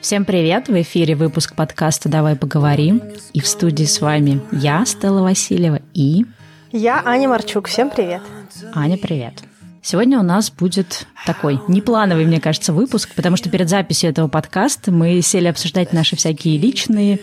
Всем привет! В эфире выпуск подкаста «Давай поговорим». И в студии с вами я, Стелла Васильева, и... Я Аня Марчук. Всем привет! Аня, привет! Сегодня у нас будет такой неплановый, мне кажется, выпуск, потому что перед записью этого подкаста мы сели обсуждать наши всякие личные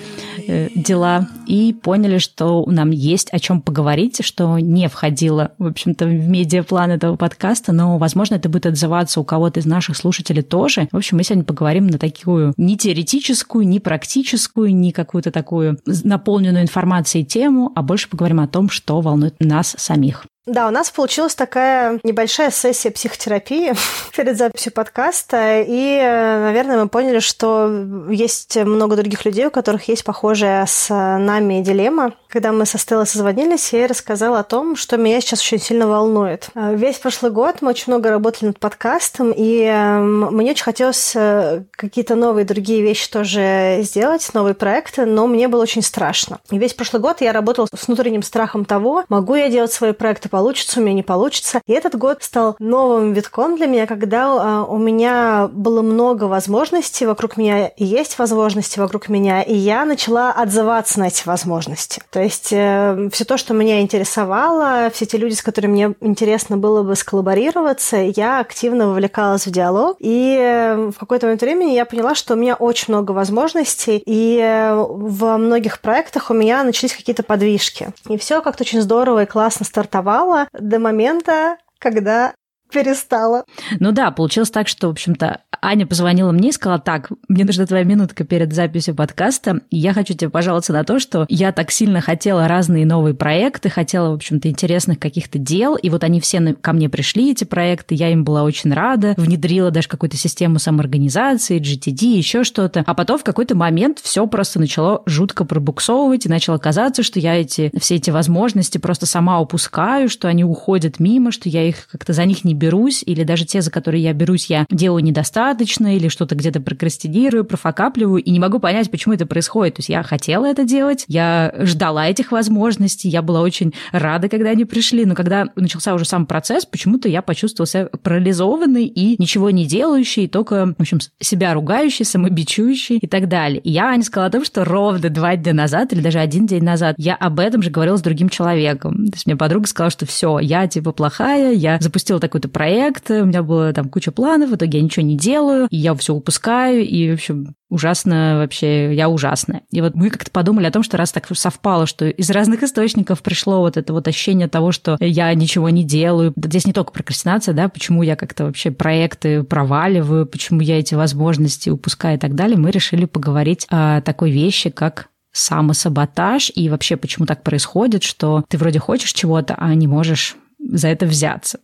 э, дела и поняли, что нам есть о чем поговорить, что не входило, в общем-то, в медиаплан этого подкаста, но, возможно, это будет отзываться у кого-то из наших слушателей тоже. В общем, мы сегодня поговорим на такую не теоретическую, не практическую, не какую-то такую наполненную информацией тему, а больше поговорим о том, что волнует нас самих. Да, у нас получилась такая небольшая сессия психотерапии перед записью подкаста, и, наверное, мы поняли, что есть много других людей, у которых есть похожая с нами дилемма. Когда мы со Стеллой созвонились, я ей рассказала о том, что меня сейчас очень сильно волнует. Весь прошлый год мы очень много работали над подкастом, и мне очень хотелось э, какие-то новые другие вещи тоже сделать, новые проекты, но мне было очень страшно. И весь прошлый год я работала с внутренним страхом того, могу я делать свои проекты получится у меня, не получится. И этот год стал новым витком для меня, когда а, у меня было много возможностей вокруг меня, есть возможности вокруг меня, и я начала отзываться на эти возможности. То есть э, все то, что меня интересовало, все те люди, с которыми мне интересно было бы сколлаборироваться, я активно вовлекалась в диалог. И э, в какой-то момент времени я поняла, что у меня очень много возможностей, и э, во многих проектах у меня начались какие-то подвижки. И все как-то очень здорово и классно стартовало стартовала до момента, когда перестала. Ну да, получилось так, что, в общем-то, Аня позвонила мне и сказала, так, мне нужна твоя минутка перед записью подкаста, и я хочу тебе пожаловаться на то, что я так сильно хотела разные новые проекты, хотела, в общем-то, интересных каких-то дел, и вот они все ко мне пришли, эти проекты, я им была очень рада, внедрила даже какую-то систему самоорганизации, GTD, еще что-то, а потом в какой-то момент все просто начало жутко пробуксовывать, и начало казаться, что я эти, все эти возможности просто сама упускаю, что они уходят мимо, что я их как-то за них не берусь, или даже те, за которые я берусь, я делаю недостаточно, или что-то где-то прокрастинирую, профокапливаю, и не могу понять, почему это происходит. То есть я хотела это делать, я ждала этих возможностей, я была очень рада, когда они пришли, но когда начался уже сам процесс, почему-то я почувствовала себя парализованной и ничего не делающей, только, в общем, себя ругающей, самобичующей и так далее. И я Аня сказала о том, что ровно два дня назад, или даже один день назад, я об этом же говорила с другим человеком. То есть мне подруга сказала, что все, я типа плохая, я запустила такую-то какой-то проект, у меня была там куча планов, в итоге я ничего не делаю, и я все упускаю, и, в общем, ужасно вообще, я ужасная. И вот мы как-то подумали о том, что раз так совпало, что из разных источников пришло вот это вот ощущение того, что я ничего не делаю. Здесь не только прокрастинация, да, почему я как-то вообще проекты проваливаю, почему я эти возможности упускаю и так далее, мы решили поговорить о такой вещи, как самосаботаж и вообще почему так происходит, что ты вроде хочешь чего-то, а не можешь за это взяться.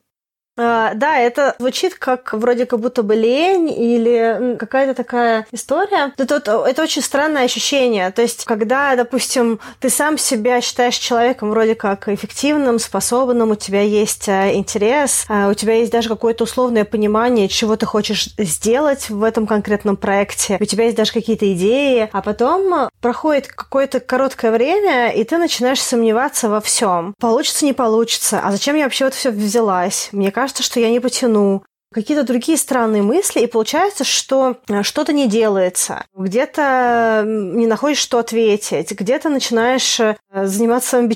А, да, это звучит как вроде как будто бы лень или какая-то такая история. Это, это, это очень странное ощущение. То есть, когда, допустим, ты сам себя считаешь человеком вроде как эффективным, способным, у тебя есть а, интерес, а, у тебя есть даже какое-то условное понимание, чего ты хочешь сделать в этом конкретном проекте, у тебя есть даже какие-то идеи, а потом проходит какое-то короткое время, и ты начинаешь сомневаться во всем. Получится, не получится. А зачем я вообще вот все взялась? Мне кажется, кажется, что я не потяну какие-то другие странные мысли, и получается, что э, что-то не делается, где-то не находишь, что ответить, где-то начинаешь э, заниматься своим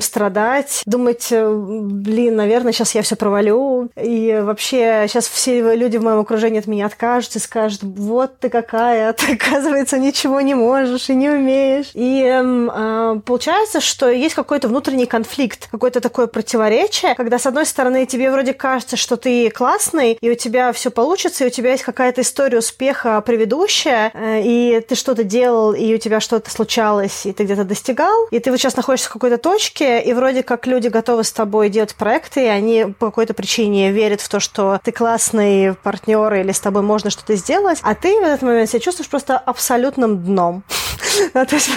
страдать, думать, э, блин, наверное, сейчас я все провалю, и вообще сейчас все люди в моем окружении от меня откажутся и скажут, вот ты какая, ты, оказывается, ничего не можешь и не умеешь. И э, получается, что есть какой-то внутренний конфликт, какое-то такое противоречие, когда, с одной стороны, тебе вроде кажется, что ты классный, классный, и у тебя все получится, и у тебя есть какая-то история успеха предыдущая, э, и ты что-то делал, и у тебя что-то случалось, и ты где-то достигал, и ты вот сейчас находишься в какой-то точке, и вроде как люди готовы с тобой делать проекты, и они по какой-то причине верят в то, что ты классный партнер или с тобой можно что-то сделать, а ты в этот момент себя чувствуешь просто абсолютным дном. то есть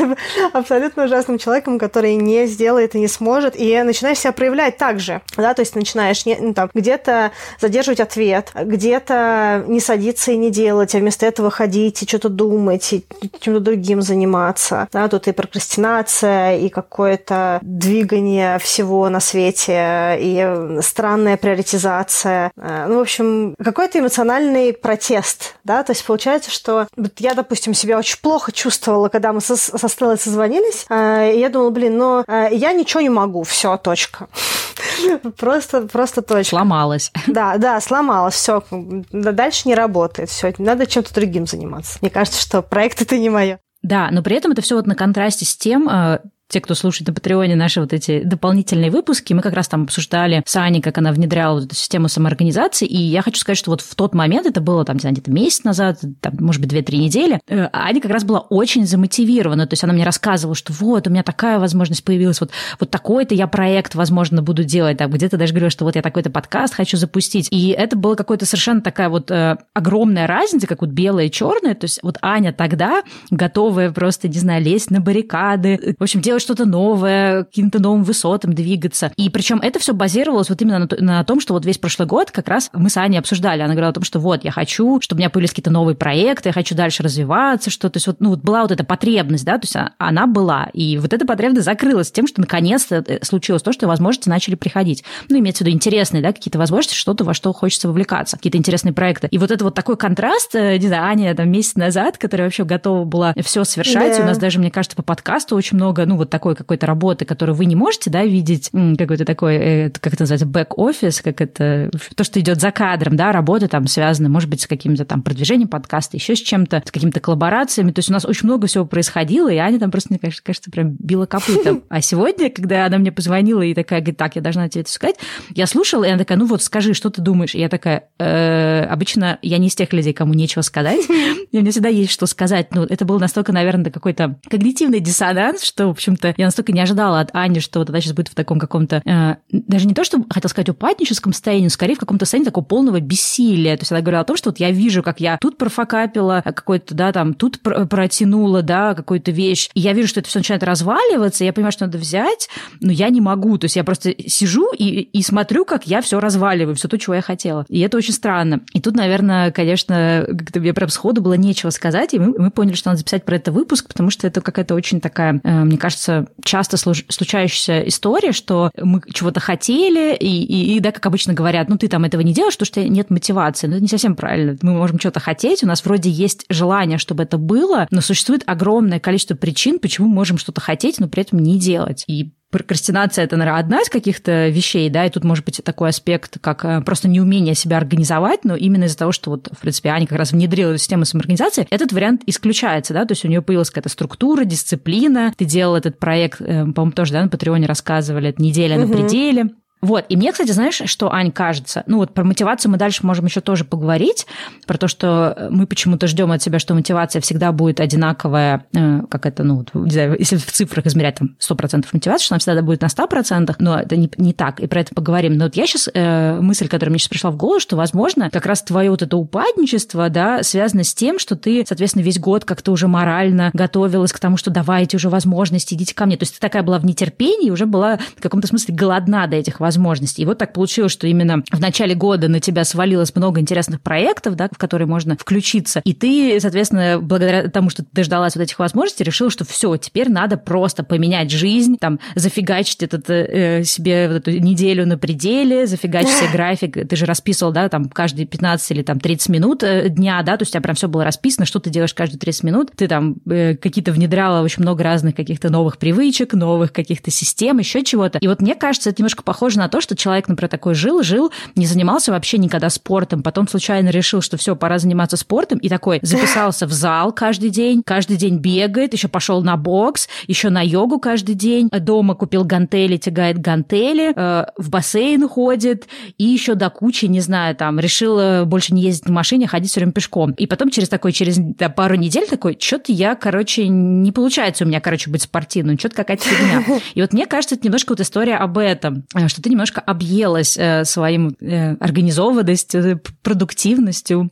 абсолютно ужасным человеком, который не сделает и не сможет, и начинаешь себя проявлять так же, да, то есть начинаешь не, ну, там, где-то задерживать ответ, где-то не садиться и не делать, а вместо этого ходить и что-то думать, и чем-то другим заниматься, да, тут и прокрастинация, и какое-то двигание всего на свете, и странная приоритизация, э, ну, в общем, какой-то эмоциональный протест, да, то есть получается, что я, допустим, себя очень плохо чувствовала, когда мы со, со Стеллой созвонились, э, я думала, блин, но э, я ничего не могу, все, точка. Просто, просто точка. Сломалась. Да, да, сломалась, все, дальше не работает, все, надо чем-то другим заниматься. Мне кажется, что проект это не мое. Да, но при этом это все вот на контрасте с тем, э, те, кто слушает на Патреоне наши вот эти дополнительные выпуски, мы как раз там обсуждали с Аней, как она внедряла вот эту систему самоорганизации, и я хочу сказать, что вот в тот момент, это было там, не знаю, где-то месяц назад, там, может быть, 2-3 недели, э, Аня как раз была очень замотивирована, то есть она мне рассказывала, что вот, у меня такая возможность появилась, вот, вот такой-то я проект, возможно, буду делать, там, где-то даже говорила, что вот я такой-то подкаст хочу запустить, и это было какое-то совершенно такая вот э, огромная разница, как вот белое и черное, то есть вот Аня тогда готовая просто, не знаю, лезть на баррикады, в общем, делать что-то новое, каким-то новым высотам двигаться. И причем это все базировалось вот именно на, на том, что вот весь прошлый год как раз мы с Аней обсуждали. Она говорила о том, что вот, я хочу, чтобы у меня появились какие-то новые проекты, я хочу дальше развиваться, что то есть вот, ну, вот была вот эта потребность, да, то есть а, она была. И вот эта потребность закрылась тем, что наконец-то э, случилось то, что возможности начали приходить. Ну, имеется в виду интересные, да, какие-то возможности, что-то, во что хочется вовлекаться, какие-то интересные проекты. И вот это вот такой контраст, э, не знаю, Аня там месяц назад, которая вообще готова была все совершать, да. у нас даже, мне кажется, по подкасту очень много, ну, вот такой какой-то работы, которую вы не можете, да, видеть какой-то такой, э, как это называется, бэк-офис, как это, то, что идет за кадром, да, работа там связана, может быть, с каким-то там продвижением подкаста, еще с чем-то, с какими-то коллаборациями. То есть у нас очень много всего происходило, и Аня там просто, мне кажется, кажется прям била копытом. А сегодня, когда она мне позвонила и такая говорит, так, я должна тебе это сказать, я слушала, и она такая, ну вот скажи, что ты думаешь? И я такая, «Э, обычно я не из тех людей, кому нечего сказать, и у меня всегда есть что сказать. Ну, это было настолько, наверное, какой-то когнитивный диссонанс, что, в общем-то, я настолько не ожидала от Ани, что вот она сейчас будет в таком каком-то, э, даже не то, что хотел сказать, упадническом состоянии, но скорее в каком-то состоянии такого полного бессилия. То есть она говорила о том, что вот я вижу, как я тут профокапила какой-то, да, там, тут протянула, да, какую-то вещь, и я вижу, что это все начинает разваливаться, и я понимаю, что надо взять, но я не могу. То есть я просто сижу и, и смотрю, как я все разваливаю, все то, чего я хотела. И это очень странно. И тут, наверное, конечно, как-то мне прям сходу было нечего сказать, и мы, мы поняли, что надо записать про это выпуск, потому что это какая-то очень такая, э, мне кажется, часто случающаяся история, что мы чего-то хотели, и, и, и, да, как обычно говорят, ну, ты там этого не делаешь, потому что нет мотивации. Но это не совсем правильно. Мы можем что-то хотеть, у нас вроде есть желание, чтобы это было, но существует огромное количество причин, почему мы можем что-то хотеть, но при этом не делать. И прокрастинация это, наверное, одна из каких-то вещей, да, и тут может быть такой аспект, как э, просто неумение себя организовать, но именно из-за того, что вот, в принципе, Аня как раз внедрила эту систему самоорганизации, этот вариант исключается, да, то есть у нее появилась какая-то структура, дисциплина, ты делал этот проект, э, по-моему, тоже, да, на Патреоне рассказывали, это неделя угу. на пределе, вот, и мне, кстати, знаешь, что, Ань, кажется, ну вот про мотивацию мы дальше можем еще тоже поговорить, про то, что мы почему-то ждем от себя, что мотивация всегда будет одинаковая, э, как это, ну, не знаю, если в цифрах измерять там 100% мотивации, что она всегда будет на 100%, но это не, не так, и про это поговорим. Но вот я сейчас, э, мысль, которая мне сейчас пришла в голову, что, возможно, как раз твое вот это упадничество, да, связано с тем, что ты, соответственно, весь год как-то уже морально готовилась к тому, что давайте уже возможности, идите ко мне. То есть ты такая была в нетерпении, уже была в каком-то смысле голодна до этих возможностей. И вот так получилось, что именно в начале года на тебя свалилось много интересных проектов, да, в которые можно включиться. И ты, соответственно, благодаря тому, что ты дождалась вот этих возможностей, решил, что все, теперь надо просто поменять жизнь, там, зафигачить этот, э, себе вот эту неделю на пределе, зафигачить себе график. Ты же расписывал, да, там, каждые 15 или там 30 минут э, дня, да, то есть у тебя прям все было расписано, что ты делаешь каждые 30 минут. Ты там э, какие-то внедряла очень много разных каких-то новых привычек, новых каких-то систем, еще чего-то. И вот мне кажется, это немножко похоже на то, что человек, например, такой жил, жил, не занимался вообще никогда спортом, потом случайно решил, что все, пора заниматься спортом, и такой записался в зал каждый день, каждый день бегает, еще пошел на бокс, еще на йогу каждый день, дома купил гантели, тягает гантели, э, в бассейн ходит, и еще до кучи, не знаю, там, решил больше не ездить на машине, а ходить все время пешком. И потом через такой, через да, пару недель такой, что-то я, короче, не получается у меня, короче, быть спортивным, что-то какая-то фигня. И вот мне кажется, это немножко вот история об этом, э, что ты немножко объелась э, своим э, организованностью, продуктивностью.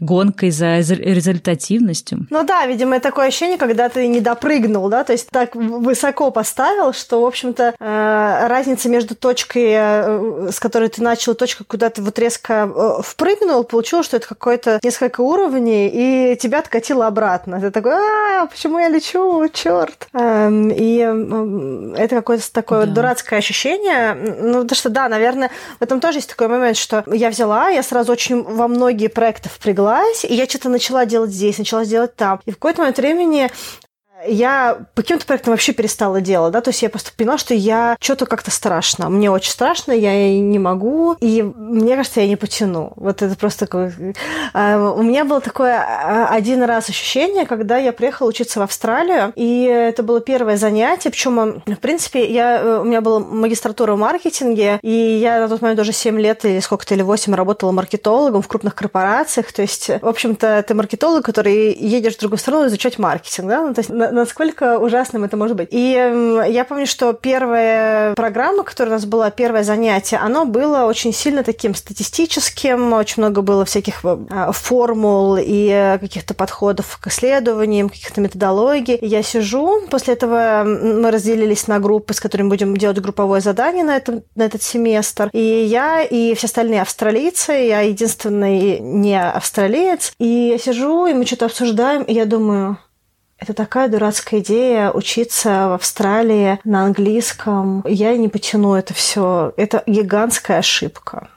Гонкой за результативностью. Ну да, видимо, такое ощущение, когда ты не допрыгнул, да, то есть так высоко поставил, что, в общем-то, э, разница между точкой, э, с которой ты начал, и точкой, куда ты вот резко э, впрыгнул, получилось, что это какое-то несколько уровней, и тебя откатило обратно. Ты такой, а, почему я лечу, черт. Эм, и это какое-то такое да. дурацкое ощущение. Ну, потому что, да, наверное, в этом тоже есть такой момент, что я взяла, я сразу очень во многие проекты впряглась, и я что-то начала делать здесь, начала делать там. И в какой-то момент времени я по каким-то проектам вообще перестала делать, да, то есть я просто поняла, что я что-то как-то страшно. Мне очень страшно, я не могу, и мне кажется, я не потяну. Вот это просто такое... А, у меня было такое а, один раз ощущение, когда я приехала учиться в Австралию, и это было первое занятие, причем, в принципе, я, э, у меня была магистратура в маркетинге, и я на тот момент уже 7 лет или сколько-то, или 8 работала маркетологом в крупных корпорациях, то есть, в общем-то, ты маркетолог, который едешь в другую страну изучать маркетинг, да, ну, то есть насколько ужасным это может быть. И я помню, что первая программа, которая у нас была, первое занятие, оно было очень сильно таким статистическим, очень много было всяких э, формул и каких-то подходов к исследованиям, каких-то методологий. Я сижу, после этого мы разделились на группы, с которыми будем делать групповое задание на, этом, на этот семестр. И я и все остальные австралийцы, я единственный не австралиец. И я сижу, и мы что-то обсуждаем, и я думаю, это такая дурацкая идея учиться в Австралии на английском. Я не потяну это все. Это гигантская ошибка.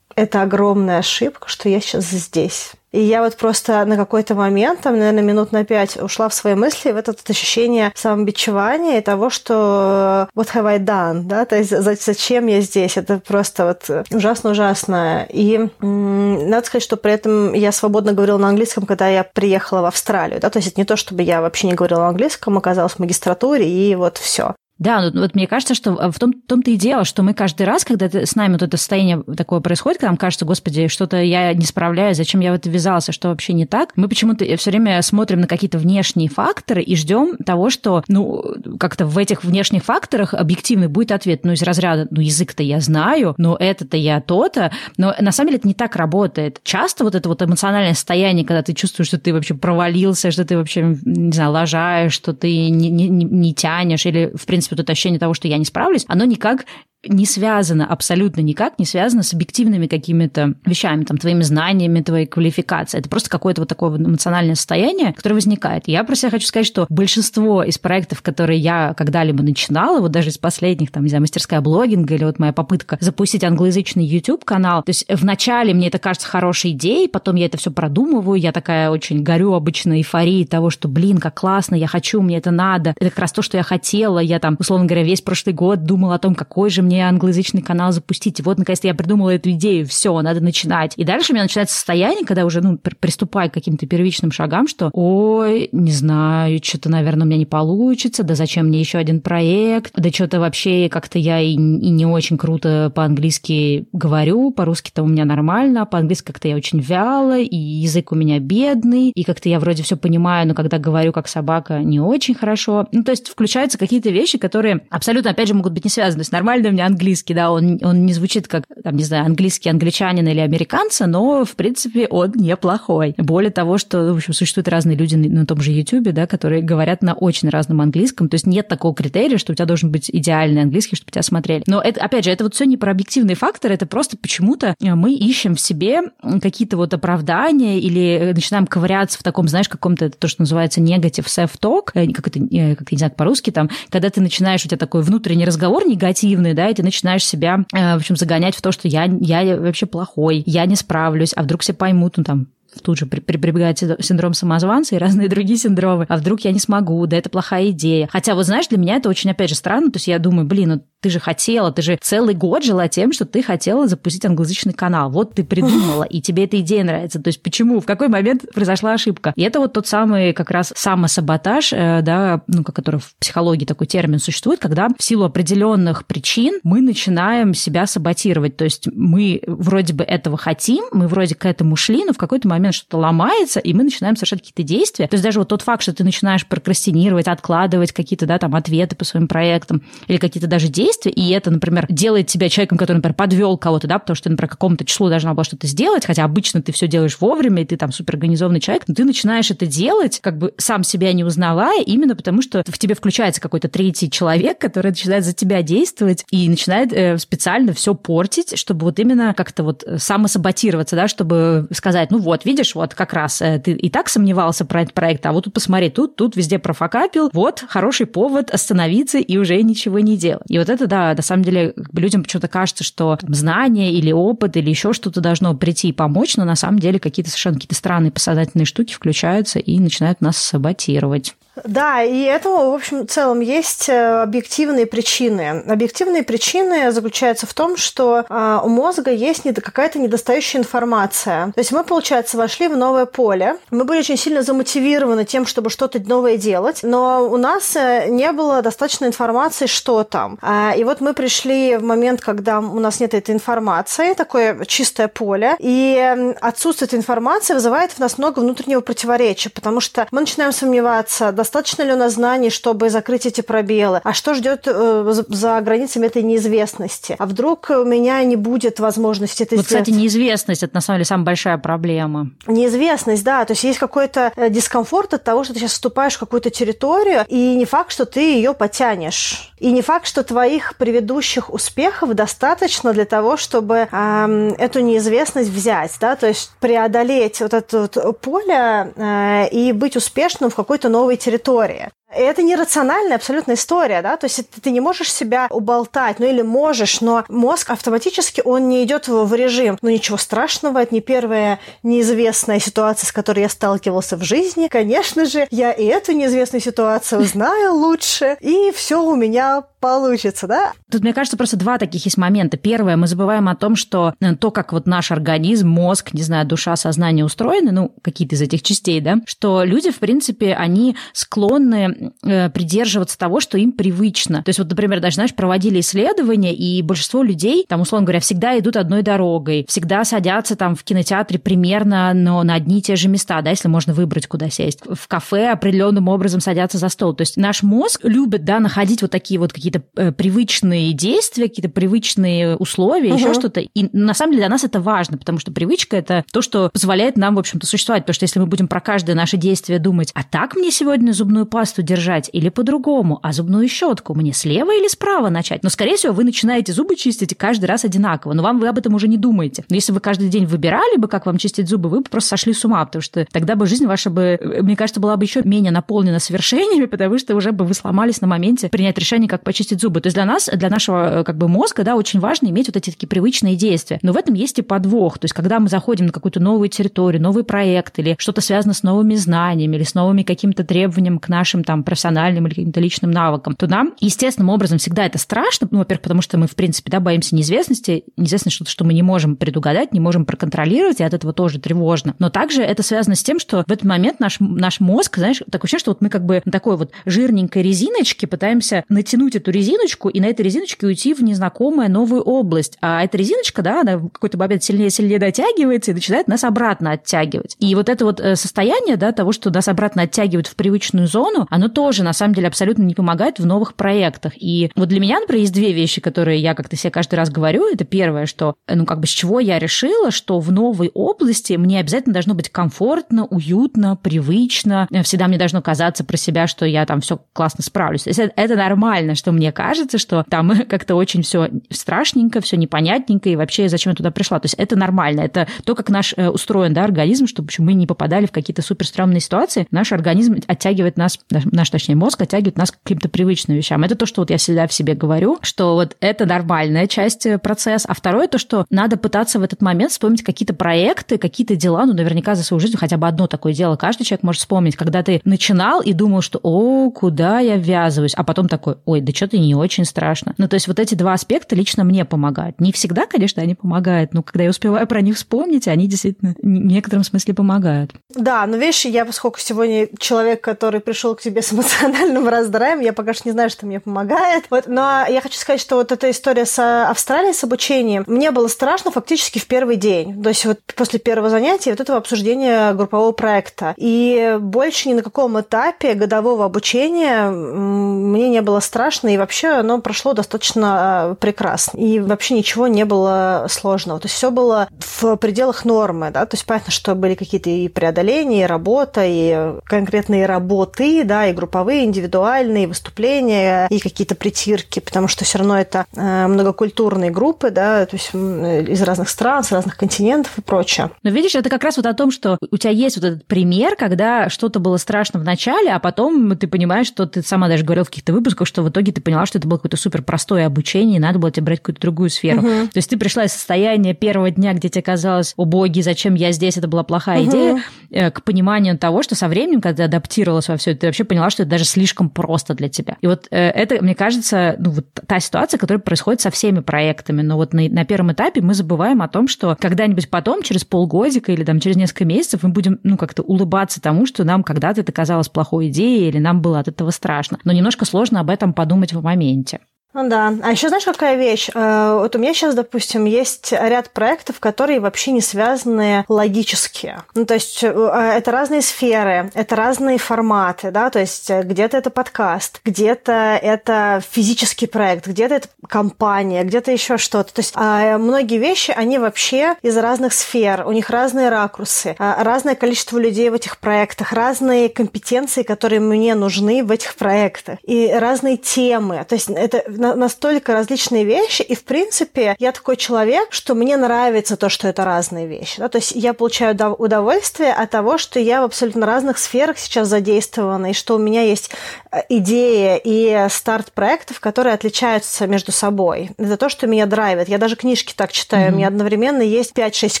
Это огромная ошибка, что я сейчас здесь. И я вот просто на какой-то момент, там, наверное, минут на пять ушла в свои мысли, в это вот ощущение самобичевания и того, что what have I done, да, то есть зачем я здесь, это просто вот ужасно-ужасно. И надо сказать, что при этом я свободно говорила на английском, когда я приехала в Австралию, да, то есть это не то, чтобы я вообще не говорила на английском, оказалась в магистратуре, и вот все. Да, ну, вот мне кажется, что в том, том-то и дело, что мы каждый раз, когда с нами вот это состояние такое происходит, когда нам кажется, господи, что-то я не справляюсь, зачем я в это ввязался, что вообще не так, мы почему-то все время смотрим на какие-то внешние факторы и ждем того, что, ну, как-то в этих внешних факторах объективный будет ответ, ну, из разряда, ну, язык-то я знаю, но это-то я то-то, но на самом деле это не так работает. Часто вот это вот эмоциональное состояние, когда ты чувствуешь, что ты вообще провалился, что ты вообще, не знаю, лажаешь, что ты не, не, не тянешь, или, в принципе, принципе, вот это ощущение того, что я не справлюсь, оно никак не связано, абсолютно никак не связано с объективными какими-то вещами, там, твоими знаниями, твоей квалификацией. Это просто какое-то вот такое эмоциональное состояние, которое возникает. Я про себя хочу сказать, что большинство из проектов, которые я когда-либо начинала, вот даже из последних, там, не знаю, мастерская блогинга или вот моя попытка запустить англоязычный YouTube-канал, то есть вначале мне это кажется хорошей идеей, потом я это все продумываю, я такая очень горю обычно эйфорией того, что, блин, как классно, я хочу, мне это надо, это как раз то, что я хотела, я там, условно говоря, весь прошлый год думала о том, какой же мне англоязычный канал запустить. Вот, наконец-то, я придумала эту идею, все, надо начинать. И дальше у меня начинается состояние, когда уже, ну, приступаю к каким-то первичным шагам, что, ой, не знаю, что-то, наверное, у меня не получится, да зачем мне еще один проект, да что-то вообще как-то я и, и не очень круто по-английски говорю, по-русски-то у меня нормально, а по-английски как-то я очень вяло, и язык у меня бедный, и как-то я вроде все понимаю, но когда говорю как собака, не очень хорошо. Ну, то есть включаются какие-то вещи, которые абсолютно, опять же, могут быть не связаны. То есть меня английский, да, он, он не звучит как, там, не знаю, английский англичанин или американца, но, в принципе, он неплохой. Более того, что, в общем, существуют разные люди на том же YouTube, да, которые говорят на очень разном английском, то есть нет такого критерия, что у тебя должен быть идеальный английский, чтобы тебя смотрели. Но это, опять же, это вот все не про объективные факторы, это просто почему-то мы ищем в себе какие-то вот оправдания или начинаем ковыряться в таком, знаешь, каком-то, то, что называется негатив self-talk, э, как это, э, как не знаю, по-русски там, когда ты начинаешь, у тебя такой внутренний разговор негативный, да, и ты начинаешь себя, э, в общем, загонять в то, что я, я вообще плохой, я не справлюсь, а вдруг все поймут, ну там, тут же прибегает синдром самозванца и разные другие синдромы. А вдруг я не смогу, да это плохая идея. Хотя, вот знаешь, для меня это очень, опять же, странно. То есть я думаю, блин, ну ты же хотела, ты же целый год жила тем, что ты хотела запустить англоязычный канал. Вот ты придумала, и тебе эта идея нравится. То есть почему, в какой момент произошла ошибка? И это вот тот самый как раз самосаботаж, э, да, ну, который в психологии такой термин существует, когда в силу определенных причин мы начинаем себя саботировать. То есть мы вроде бы этого хотим, мы вроде к этому шли, но в какой-то момент что-то ломается, и мы начинаем совершать какие-то действия. То есть даже вот тот факт, что ты начинаешь прокрастинировать, откладывать какие-то, да, там, ответы по своим проектам или какие-то даже действия, действие, и это, например, делает тебя человеком, который, например, подвел кого-то, да, потому что ты, например, какому-то числу должна была что-то сделать, хотя обычно ты все делаешь вовремя, и ты там суперорганизованный человек, но ты начинаешь это делать, как бы сам себя не узнавая, именно потому что в тебе включается какой-то третий человек, который начинает за тебя действовать и начинает э, специально все портить, чтобы вот именно как-то вот самосаботироваться, да, чтобы сказать, ну вот, видишь, вот как раз э, ты и так сомневался про этот проект, а вот тут посмотри, тут, тут везде профокапил, вот хороший повод остановиться и уже ничего не делать. И вот это, да, на самом деле людям почему-то кажется, что там, знание или опыт или еще что-то должно прийти и помочь, но на самом деле какие-то совершенно какие-то странные посадательные штуки включаются и начинают нас саботировать. Да, и этому, в общем, в целом есть э, объективные причины. Объективные причины заключаются в том, что э, у мозга есть какая-то недостающая информация. То есть мы, получается, вошли в новое поле. Мы были очень сильно замотивированы тем, чтобы что-то новое делать, но у нас э, не было достаточно информации, что там. А, и вот мы пришли в момент, когда у нас нет этой информации, такое чистое поле, и отсутствие этой информации вызывает в нас много внутреннего противоречия, потому что мы начинаем сомневаться, достаточно ли у нас знаний, чтобы закрыть эти пробелы? А что ждет э, за границами этой неизвестности? А вдруг у меня не будет возможности это вот, сделать? кстати, неизвестность – это на самом деле самая большая проблема. Неизвестность, да. То есть есть какой-то э, дискомфорт от того, что ты сейчас вступаешь в какую-то территорию, и не факт, что ты ее потянешь. И не факт, что твоих предыдущих успехов достаточно для того, чтобы э, эту неизвестность взять, да, то есть преодолеть вот это вот поле э, и быть успешным в какой-то новой территории территории. Это нерациональная абсолютно история, да, то есть ты не можешь себя уболтать, ну или можешь, но мозг автоматически, он не идет в режим, ну ничего страшного, это не первая неизвестная ситуация, с которой я сталкивался в жизни. Конечно же, я и эту неизвестную ситуацию знаю лучше, и все у меня получится, да? Тут, мне кажется, просто два таких есть момента. Первое, мы забываем о том, что э, то, как вот наш организм, мозг, не знаю, душа, сознание устроены, ну, какие-то из этих частей, да, что люди, в принципе, они склонны придерживаться того, что им привычно. То есть вот, например, даже, знаешь, проводили исследования, и большинство людей, там, условно говоря, всегда идут одной дорогой, всегда садятся там в кинотеатре примерно но на одни и те же места, да, если можно выбрать, куда сесть. В кафе определенным образом садятся за стол. То есть наш мозг любит, да, находить вот такие вот какие-то э, привычные действия, какие-то привычные условия, угу. еще что-то. И на самом деле для нас это важно, потому что привычка это то, что позволяет нам, в общем-то, существовать. Потому что если мы будем про каждое наше действие думать, а так мне сегодня зубную пасту держать или по-другому, а зубную щетку мне слева или справа начать? Но, скорее всего, вы начинаете зубы чистить каждый раз одинаково, но вам вы об этом уже не думаете. Но если вы каждый день выбирали бы, как вам чистить зубы, вы бы просто сошли с ума, потому что тогда бы жизнь ваша бы, мне кажется, была бы еще менее наполнена совершениями, потому что уже бы вы сломались на моменте принять решение, как почистить зубы. То есть для нас, для нашего как бы мозга, да, очень важно иметь вот эти такие привычные действия. Но в этом есть и подвох. То есть когда мы заходим на какую-то новую территорию, новый проект или что-то связано с новыми знаниями или с новыми какими-то требованиями к нашим там профессиональным или каким-то личным навыкам, то нам естественным образом всегда это страшно, ну, во-первых, потому что мы, в принципе, да, боимся неизвестности, неизвестность что-то, что мы не можем предугадать, не можем проконтролировать, и от этого тоже тревожно. Но также это связано с тем, что в этот момент наш, наш мозг, знаешь, такое ощущение, что вот мы как бы на такой вот жирненькой резиночке пытаемся натянуть эту резиночку и на этой резиночке уйти в незнакомую новую область. А эта резиночка, да, она в какой-то момент сильнее-сильнее дотягивается и начинает нас обратно оттягивать. И вот это вот э, состояние, да, того, что нас обратно оттягивают в привычную зону, оно тоже, на самом деле, абсолютно не помогает в новых проектах. И вот для меня, например, есть две вещи, которые я как-то себе каждый раз говорю. Это первое, что, ну, как бы с чего я решила, что в новой области мне обязательно должно быть комфортно, уютно, привычно. Всегда мне должно казаться про себя, что я там все классно справлюсь. То есть это, это нормально, что мне кажется, что там как-то очень все страшненько, все непонятненько, и вообще зачем я туда пришла. То есть это нормально. Это то, как наш э, устроен да, организм, чтобы мы не попадали в какие-то суперстрёмные ситуации. Наш организм оттягивает нас, наш, точнее, мозг оттягивает нас к каким-то привычным вещам. Это то, что вот я всегда в себе говорю, что вот это нормальная часть э, процесса. А второе, то, что надо пытаться в этот момент вспомнить какие-то проекты, какие-то дела, ну, наверняка за свою жизнь хотя бы одно такое дело каждый человек может вспомнить, когда ты начинал и думал, что «О, куда я ввязываюсь?» А потом такой «Ой, да что-то не очень страшно». Ну, то есть вот эти два аспекта лично мне помогают. Не всегда, конечно, они помогают, но когда я успеваю про них вспомнить, они действительно в некотором смысле помогают. Да, но видишь, я, поскольку сегодня человек, который пришел к тебе с эмоциональным раздраем. Я пока что не знаю, что мне помогает. Вот. Но я хочу сказать, что вот эта история с Австралией, с обучением, мне было страшно фактически в первый день. То есть вот после первого занятия вот этого обсуждения группового проекта. И больше ни на каком этапе годового обучения мне не было страшно, и вообще оно прошло достаточно э, прекрасно. И вообще ничего не было сложного. То есть все было в пределах нормы, да, то есть понятно, что были какие-то и преодоления, и работа, и конкретные работы, да, и групповые, индивидуальные выступления, и какие-то притирки, потому что все равно это э, многокультурные группы, да, то есть из разных стран, с разных континентов и прочее. Но видишь, это как раз вот о том, что у тебя есть вот этот пример, когда что-то было страшно в начале, а потом ты понимаешь, что ты сама даже говорил в каких-то выпусках, что в итоге ты поняла, что это было какое-то супер простое обучение, и надо было тебе брать какую-то другую сферу. Угу. То есть ты пришла из состояния первого дня, где тебе казалось, о боги, зачем я здесь, это была плохая угу. идея, э, к пониманию того, что со временем, когда ты адаптировалась во все это, ты вообще поняла, что это даже слишком просто для тебя. И вот э, это, мне кажется, ну вот та ситуация, которая происходит со всеми проектами. Но вот на, на первом этапе мы забываем о том, что когда-нибудь потом, через полгодика или там через несколько месяцев, мы будем, ну, как-то улыбаться тому, что нам когда-то это казалось плохой идеей или нам было от этого страшно. Но немножко сложно об этом подумать в моменте. Ну да. А еще знаешь, какая вещь? Э, вот у меня сейчас, допустим, есть ряд проектов, которые вообще не связаны логически. Ну, то есть э, это разные сферы, это разные форматы, да, то есть э, где-то это подкаст, где-то это физический проект, где-то это компания, где-то еще что-то. То есть а многие вещи, они вообще из разных сфер, у них разные ракурсы, а разное количество людей в этих проектах, разные компетенции, которые мне нужны в этих проектах, и разные темы. То есть это настолько различные вещи, и, в принципе, я такой человек, что мне нравится то, что это разные вещи. Да? То есть я получаю удовольствие от того, что я в абсолютно разных сферах сейчас задействована, и что у меня есть э, идеи и старт проектов, которые отличаются между собой. Это то, что меня драйвит. Я даже книжки так читаю. Mm-hmm. У меня одновременно есть 5-6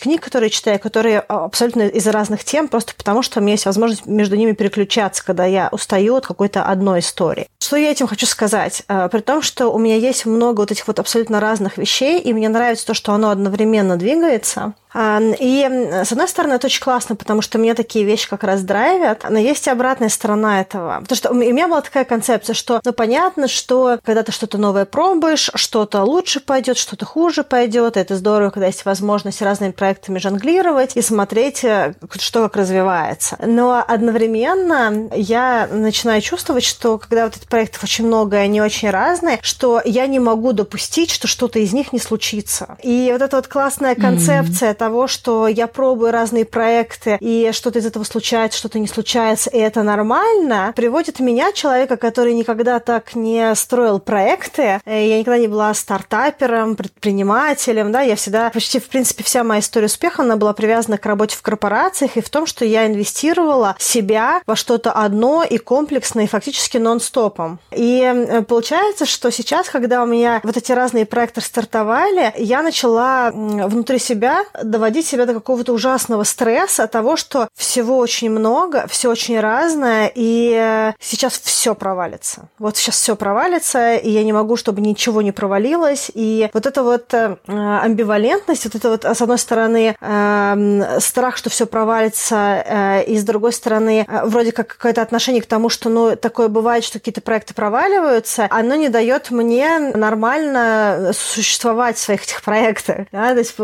книг, которые читаю, которые а, абсолютно из разных тем, просто потому что у меня есть возможность между ними переключаться, когда я устаю от какой-то одной истории. Что я этим хочу сказать? Э, при том, что у меня есть много вот этих вот абсолютно разных вещей, и мне нравится то, что оно одновременно двигается – и, с одной стороны, это очень классно, потому что меня такие вещи как раз драйвят, но есть и обратная сторона этого. Потому что у меня была такая концепция, что, ну, понятно, что когда ты что-то новое пробуешь, что-то лучше пойдет, что-то хуже пойдет, это здорово, когда есть возможность разными проектами жонглировать и смотреть, э, что как развивается. Но одновременно я начинаю чувствовать, что когда вот этих проектов очень много, и они очень разные, что я не могу допустить, что что-то из них не случится. И вот эта вот классная концепция mm-hmm того, что я пробую разные проекты, и что-то из этого случается, что-то не случается, и это нормально, приводит меня, человека, который никогда так не строил проекты, э, я никогда не была стартапером, предпринимателем, да, я всегда, почти, в принципе, вся моя история успеха, она была привязана к работе в корпорациях и в том, что я инвестировала себя во что-то одно и комплексно, и фактически нон-стопом. И э, получается, что сейчас, когда у меня вот эти разные проекты стартовали, я начала внутри себя доводить себя до какого-то ужасного стресса от того, что всего очень много, все очень разное, и э, сейчас все провалится. Вот сейчас все провалится, и я не могу, чтобы ничего не провалилось. И вот эта вот э, амбивалентность, вот это вот, с одной стороны, э, страх, что все провалится, э, и с другой стороны, вроде как какое-то отношение к тому, что, ну, такое бывает, что какие-то проекты проваливаются, оно не дает мне нормально существовать в своих этих проектах. Да? То есть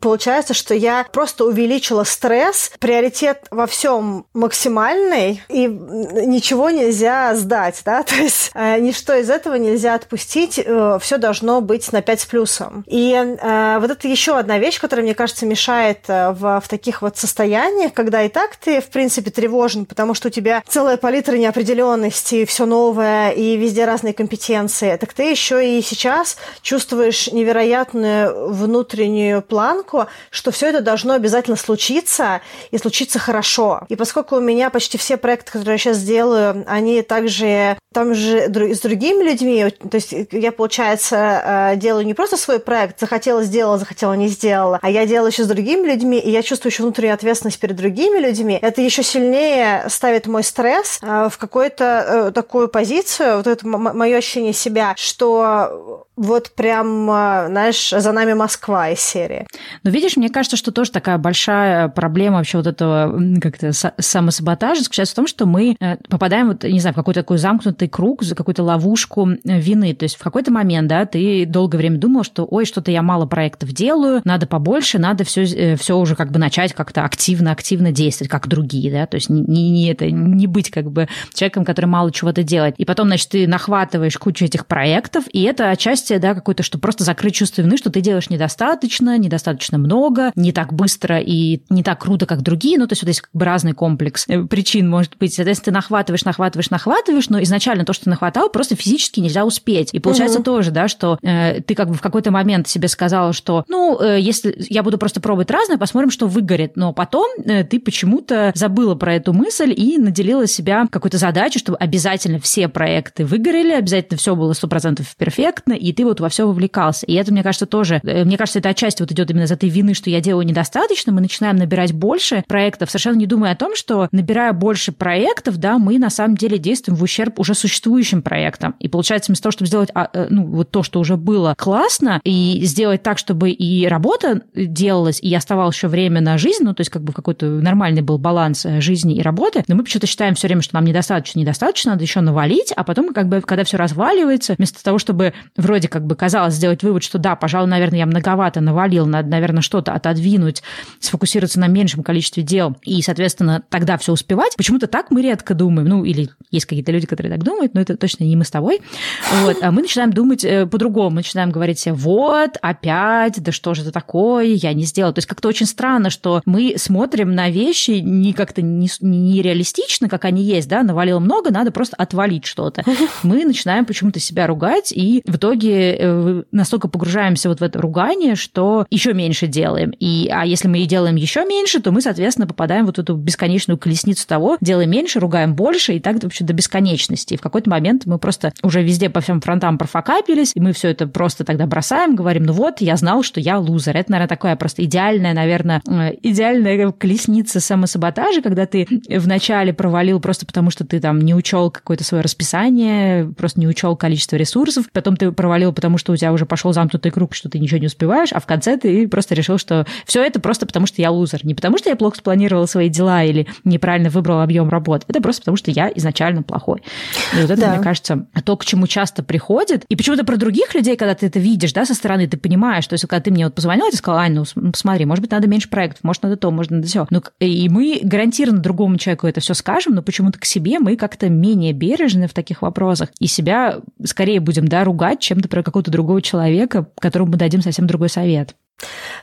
получается, кажется, что я просто увеличила стресс, приоритет во всем максимальный, и ничего нельзя сдать, да, то есть э, ничто из этого нельзя отпустить, э, все должно быть на 5 с плюсом. И э, вот это еще одна вещь, которая, мне кажется, мешает э, в, в таких вот состояниях, когда и так ты, в принципе, тревожен, потому что у тебя целая палитра неопределенности, все новое, и везде разные компетенции, так ты еще и сейчас чувствуешь невероятную внутреннюю планку, что все это должно обязательно случиться и случиться хорошо. И поскольку у меня почти все проекты, которые я сейчас делаю, они также там же с другими людьми, то есть я, получается, э, делаю не просто свой проект, захотела, сделала, захотела, не сделала, а я делаю еще с другими людьми, и я чувствую еще внутреннюю ответственность перед другими людьми. Это еще сильнее ставит мой стресс э, в какую-то э, такую позицию, вот это мое ощущение себя, что вот прям, знаешь, за нами Москва из серии. Но видишь, мне кажется, что тоже такая большая проблема вообще вот этого как-то самосаботажа заключается в том, что мы э, попадаем вот, не знаю, в какой-то такой замкнутый круг, за какую-то ловушку э, вины. То есть в какой-то момент, да, ты долгое время думал, что, ой, что-то я мало проектов делаю, надо побольше, надо все, э, все уже как бы начать как-то активно-активно действовать, как другие, да, то есть не, не, это, не быть как бы человеком, который мало чего-то делает. И потом, значит, ты нахватываешь кучу этих проектов, и это отчасти, да, какой-то, что просто закрыть чувство вины, что ты делаешь недостаточно, недостаточно много, не так быстро и не так круто, как другие. Ну, то есть вот есть как бы разный комплекс э, причин, может быть. Соответственно, ты нахватываешь, нахватываешь, нахватываешь, но изначально то, что ты нахватал, просто физически нельзя успеть. И получается угу. тоже, да, что э, ты как бы в какой-то момент себе сказала, что, ну, э, если я буду просто пробовать разное, посмотрим, что выгорит. Но потом э, ты почему-то забыла про эту мысль и наделила себя какой-то задачей, чтобы обязательно все проекты выгорели, обязательно все было 100% перфектно, и ты вот во все вовлекался. И это, мне кажется, тоже, э, мне кажется, это отчасти вот идет именно из этой вины, что я делаю недостаточно, мы начинаем набирать больше проектов, совершенно не думая о том, что набирая больше проектов, да, мы на самом деле действуем в ущерб уже существующим проектам. И получается, вместо того, чтобы сделать а, э, ну, вот то, что уже было классно, и сделать так, чтобы и работа делалась, и оставалось еще время на жизнь, ну, то есть как бы какой-то нормальный был баланс э, жизни и работы, но мы почему-то считаем все время, что нам недостаточно, недостаточно, надо еще навалить, а потом, как бы, когда все разваливается, вместо того, чтобы вроде как бы казалось сделать вывод, что да, пожалуй, наверное, я многовато навалил, надо, наверное, что-то отодвинуть, сфокусироваться на меньшем количестве дел и, соответственно, тогда все успевать. Почему-то так мы редко думаем. Ну, или есть какие-то люди, которые так думают, но это точно не мы с тобой. Вот. А мы начинаем думать э, по-другому. Мы начинаем говорить себе, вот, опять, да что же это такое, я не сделала. То есть как-то очень странно, что мы смотрим на вещи не как-то нереалистично, не как они есть, да, навалило много, надо просто отвалить что-то. Мы начинаем почему-то себя ругать, и в итоге э, настолько погружаемся вот в это ругание, что еще меньше делаем. И, а если мы и делаем еще меньше, то мы, соответственно, попадаем в вот эту бесконечную колесницу того, делаем меньше, ругаем больше, и так вообще до бесконечности. В какой-то момент мы просто уже везде по всем фронтам профокапились, и мы все это просто тогда бросаем, говорим, ну вот, я знал, что я лузер. Это, наверное, такая просто идеальная, наверное, э, идеальная колесница самосаботажа, когда ты вначале провалил просто потому, что ты там не учел какое-то свое расписание, просто не учел количество ресурсов, потом ты провалил, потому что у тебя уже пошел замкнутый круг, что ты ничего не успеваешь, а в конце ты просто решил, что все это просто потому, что я лузер. Не потому, что я плохо спланировала свои дела или неправильно выбрал объем работ. Это просто потому, что я изначально плохой. И вот это, да. мне кажется, то, к чему часто приходит. И почему-то про других людей, когда ты это видишь, да, со стороны, ты понимаешь, что если когда ты мне вот позвонила, ты сказала, Ань, ну посмотри, может быть, надо меньше проектов, может, надо то, может, надо все. Ну, и мы гарантированно другому человеку это все скажем, но почему-то к себе мы как-то менее бережны в таких вопросах и себя скорее будем, да, ругать, чем-то про какого-то другого человека, которому мы дадим совсем другой совет.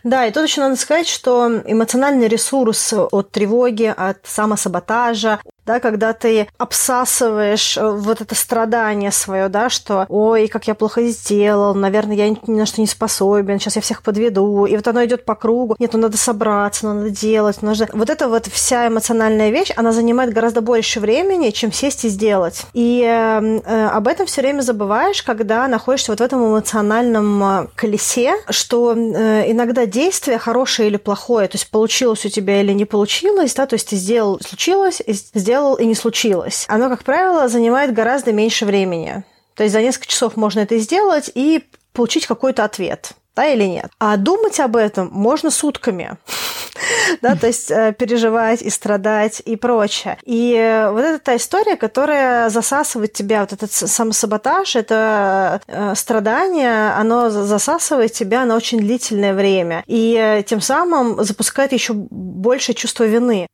Да, и тут еще надо сказать, что эмоциональный ресурс от тревоги, от самосаботажа, да, когда ты обсасываешь э, вот это страдание свое, да, что ой, как я плохо сделал, наверное, я ни на что не способен, сейчас я всех подведу, и вот оно идет по кругу, нет, ну надо собраться, ну надо делать, нужно... Вот эта вот вся эмоциональная вещь, она занимает гораздо больше времени, чем сесть и сделать. И э, э, об этом все время забываешь, когда находишься вот в этом эмоциональном э, колесе, что э, иногда действие хорошее или плохое, то есть получилось у тебя или не получилось, да, то есть ты сделал, случилось, сделал сделал и не случилось. Оно, как правило, занимает гораздо меньше времени. То есть за несколько часов можно это сделать и получить какой-то ответ да, или нет. А думать об этом можно сутками. да, то есть э, переживать и страдать и прочее. И э, вот это та история, которая засасывает тебя, вот этот самосаботаж, это э, страдание, оно засасывает тебя на очень длительное время. И тем самым запускает еще большее чувство вины.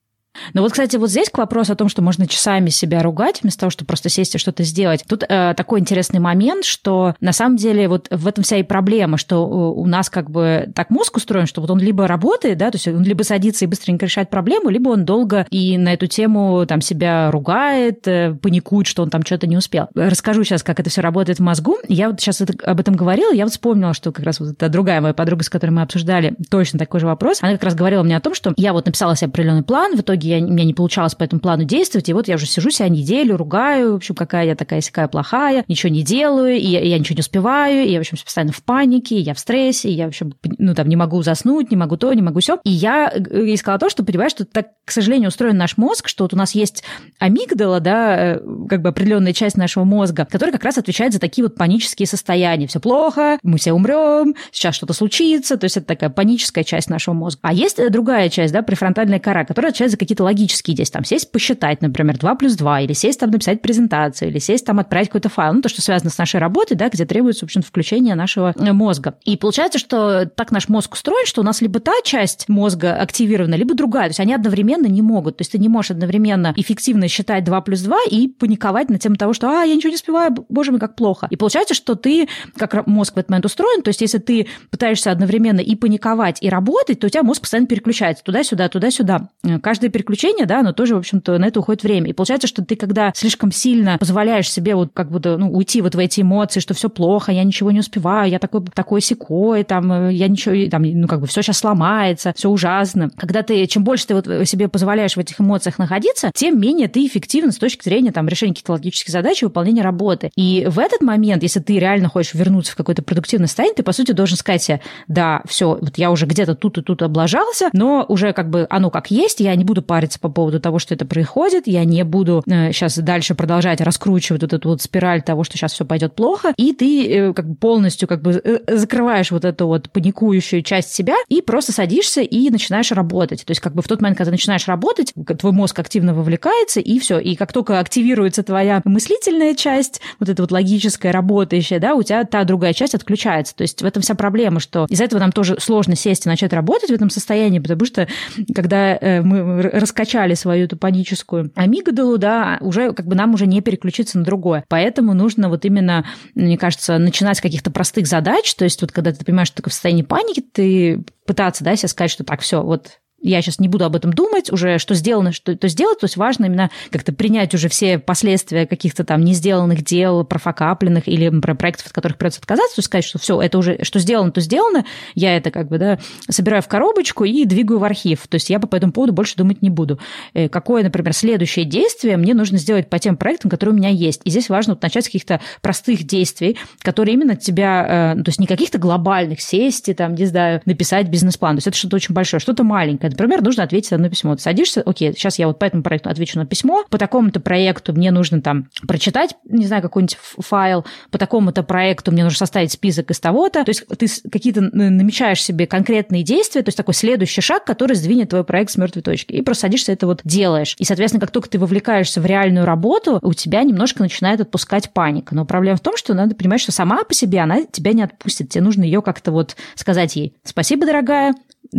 Ну вот, кстати, вот здесь к вопросу о том, что можно часами себя ругать, вместо того, чтобы просто сесть и что-то сделать. Тут э, такой интересный момент, что на самом деле вот в этом вся и проблема, что у нас как бы так мозг устроен, что вот он либо работает, да, то есть он либо садится и быстренько решает проблему, либо он долго и на эту тему там себя ругает, э, паникует, что он там что-то не успел. Расскажу сейчас, как это все работает в мозгу. Я вот сейчас это, об этом говорила, я вот вспомнила, что как раз вот эта другая моя подруга, с которой мы обсуждали точно такой же вопрос, она как раз говорила мне о том, что я вот написала себе определенный план, в итоге итоге я, у меня не получалось по этому плану действовать, и вот я уже сижу себя неделю, ругаю, в общем, какая я такая такая плохая, ничего не делаю, и я, я ничего не успеваю, и я, в общем, постоянно в панике, и я в стрессе, и я, в общем, ну, там, не могу заснуть, не могу то, не могу все. И я ей сказала то, что, понимаешь, что так, к сожалению, устроен наш мозг, что вот у нас есть амигдала, да, э, как бы определенная часть нашего мозга, которая как раз отвечает за такие вот панические состояния. Все плохо, мы все умрем, сейчас что-то случится, то есть это такая паническая часть нашего мозга. А есть другая часть, да, префронтальная кора, которая отвечает за какие-то логические действия. Там сесть посчитать, например, 2 плюс 2, или сесть там написать презентацию, или сесть там отправить какой-то файл, ну, то, что связано с нашей работой, да, где требуется, в общем включение нашего э, мозга. И получается, что так наш мозг устроен, что у нас либо та часть мозга активирована, либо другая. То есть они одновременно не могут. То есть ты не можешь одновременно эффективно считать 2 плюс 2 и паниковать на тему того, что «а, я ничего не успеваю, боже мой, как плохо». И получается, что ты, как мозг в этот момент устроен, то есть если ты пытаешься одновременно и паниковать, и работать, то у тебя мозг постоянно переключается туда-сюда, туда-сюда. Переключение, да, оно тоже, в общем-то, на это уходит время. И получается, что ты, когда слишком сильно позволяешь себе вот как будто ну, уйти вот в эти эмоции, что все плохо, я ничего не успеваю, я такой, такой секой, там, э, я ничего, там, ну, как бы все сейчас сломается, все ужасно. Когда ты, чем больше ты вот себе позволяешь в этих эмоциях находиться, тем менее ты эффективен с точки зрения там, решения каких-то логических задач и выполнения работы. И в этот момент, если ты реально хочешь вернуться в какое-то продуктивное состояние, ты, по сути, должен сказать себе, да, все, вот я уже где-то тут и тут облажался, но уже как бы оно как есть, я не буду париться по поводу того, что это происходит, я не буду э, сейчас дальше продолжать раскручивать вот эту вот спираль того, что сейчас все пойдет плохо, и ты э, как бы полностью как бы э, закрываешь вот эту вот паникующую часть себя и просто садишься и начинаешь работать. То есть как бы в тот момент, когда ты начинаешь работать, твой мозг активно вовлекается, и все. И как только активируется твоя мыслительная часть, вот эта вот логическая, работающая, да, у тебя та другая часть отключается. То есть в этом вся проблема, что из-за этого нам тоже сложно сесть и начать работать в этом состоянии, потому что когда э, мы раскачали свою эту паническую амигдалу, да, уже как бы нам уже не переключиться на другое. Поэтому нужно вот именно, мне кажется, начинать с каких-то простых задач. То есть вот когда ты понимаешь, что ты в состоянии паники, ты пытаться, да, себе сказать, что так, все, вот я сейчас не буду об этом думать, уже что сделано, что то сделать. То есть важно именно как-то принять уже все последствия каких-то там не сделанных дел, профокапленных или про проектов, от которых придется отказаться, то есть сказать, что все, это уже, что сделано, то сделано, я это как бы, да, собираю в коробочку и двигаю в архив. То есть я по этому поводу больше думать не буду. Э, какое, например, следующее действие мне нужно сделать по тем проектам, которые у меня есть. И здесь важно вот начать с каких-то простых действий, которые именно тебя, э, то есть не каких-то глобальных, сесть и там, не знаю, написать бизнес-план. То есть это что-то очень большое, что-то маленькое Например, нужно ответить на по Ты садишься, окей, сейчас я вот по этому проекту отвечу на письмо, по такому-то проекту мне нужно там прочитать, не знаю, какой-нибудь файл, по такому-то проекту мне нужно составить список из того-то. То есть ты какие-то намечаешь себе конкретные действия, то есть такой следующий шаг, который сдвинет твой проект с мертвой точки. И просто садишься, это вот делаешь. И, соответственно, как только ты вовлекаешься в реальную работу, у тебя немножко начинает отпускать паника. Но проблема в том, что надо понимать, что сама по себе она тебя не отпустит. Тебе нужно ее как-то вот сказать ей «Спасибо, дорогая,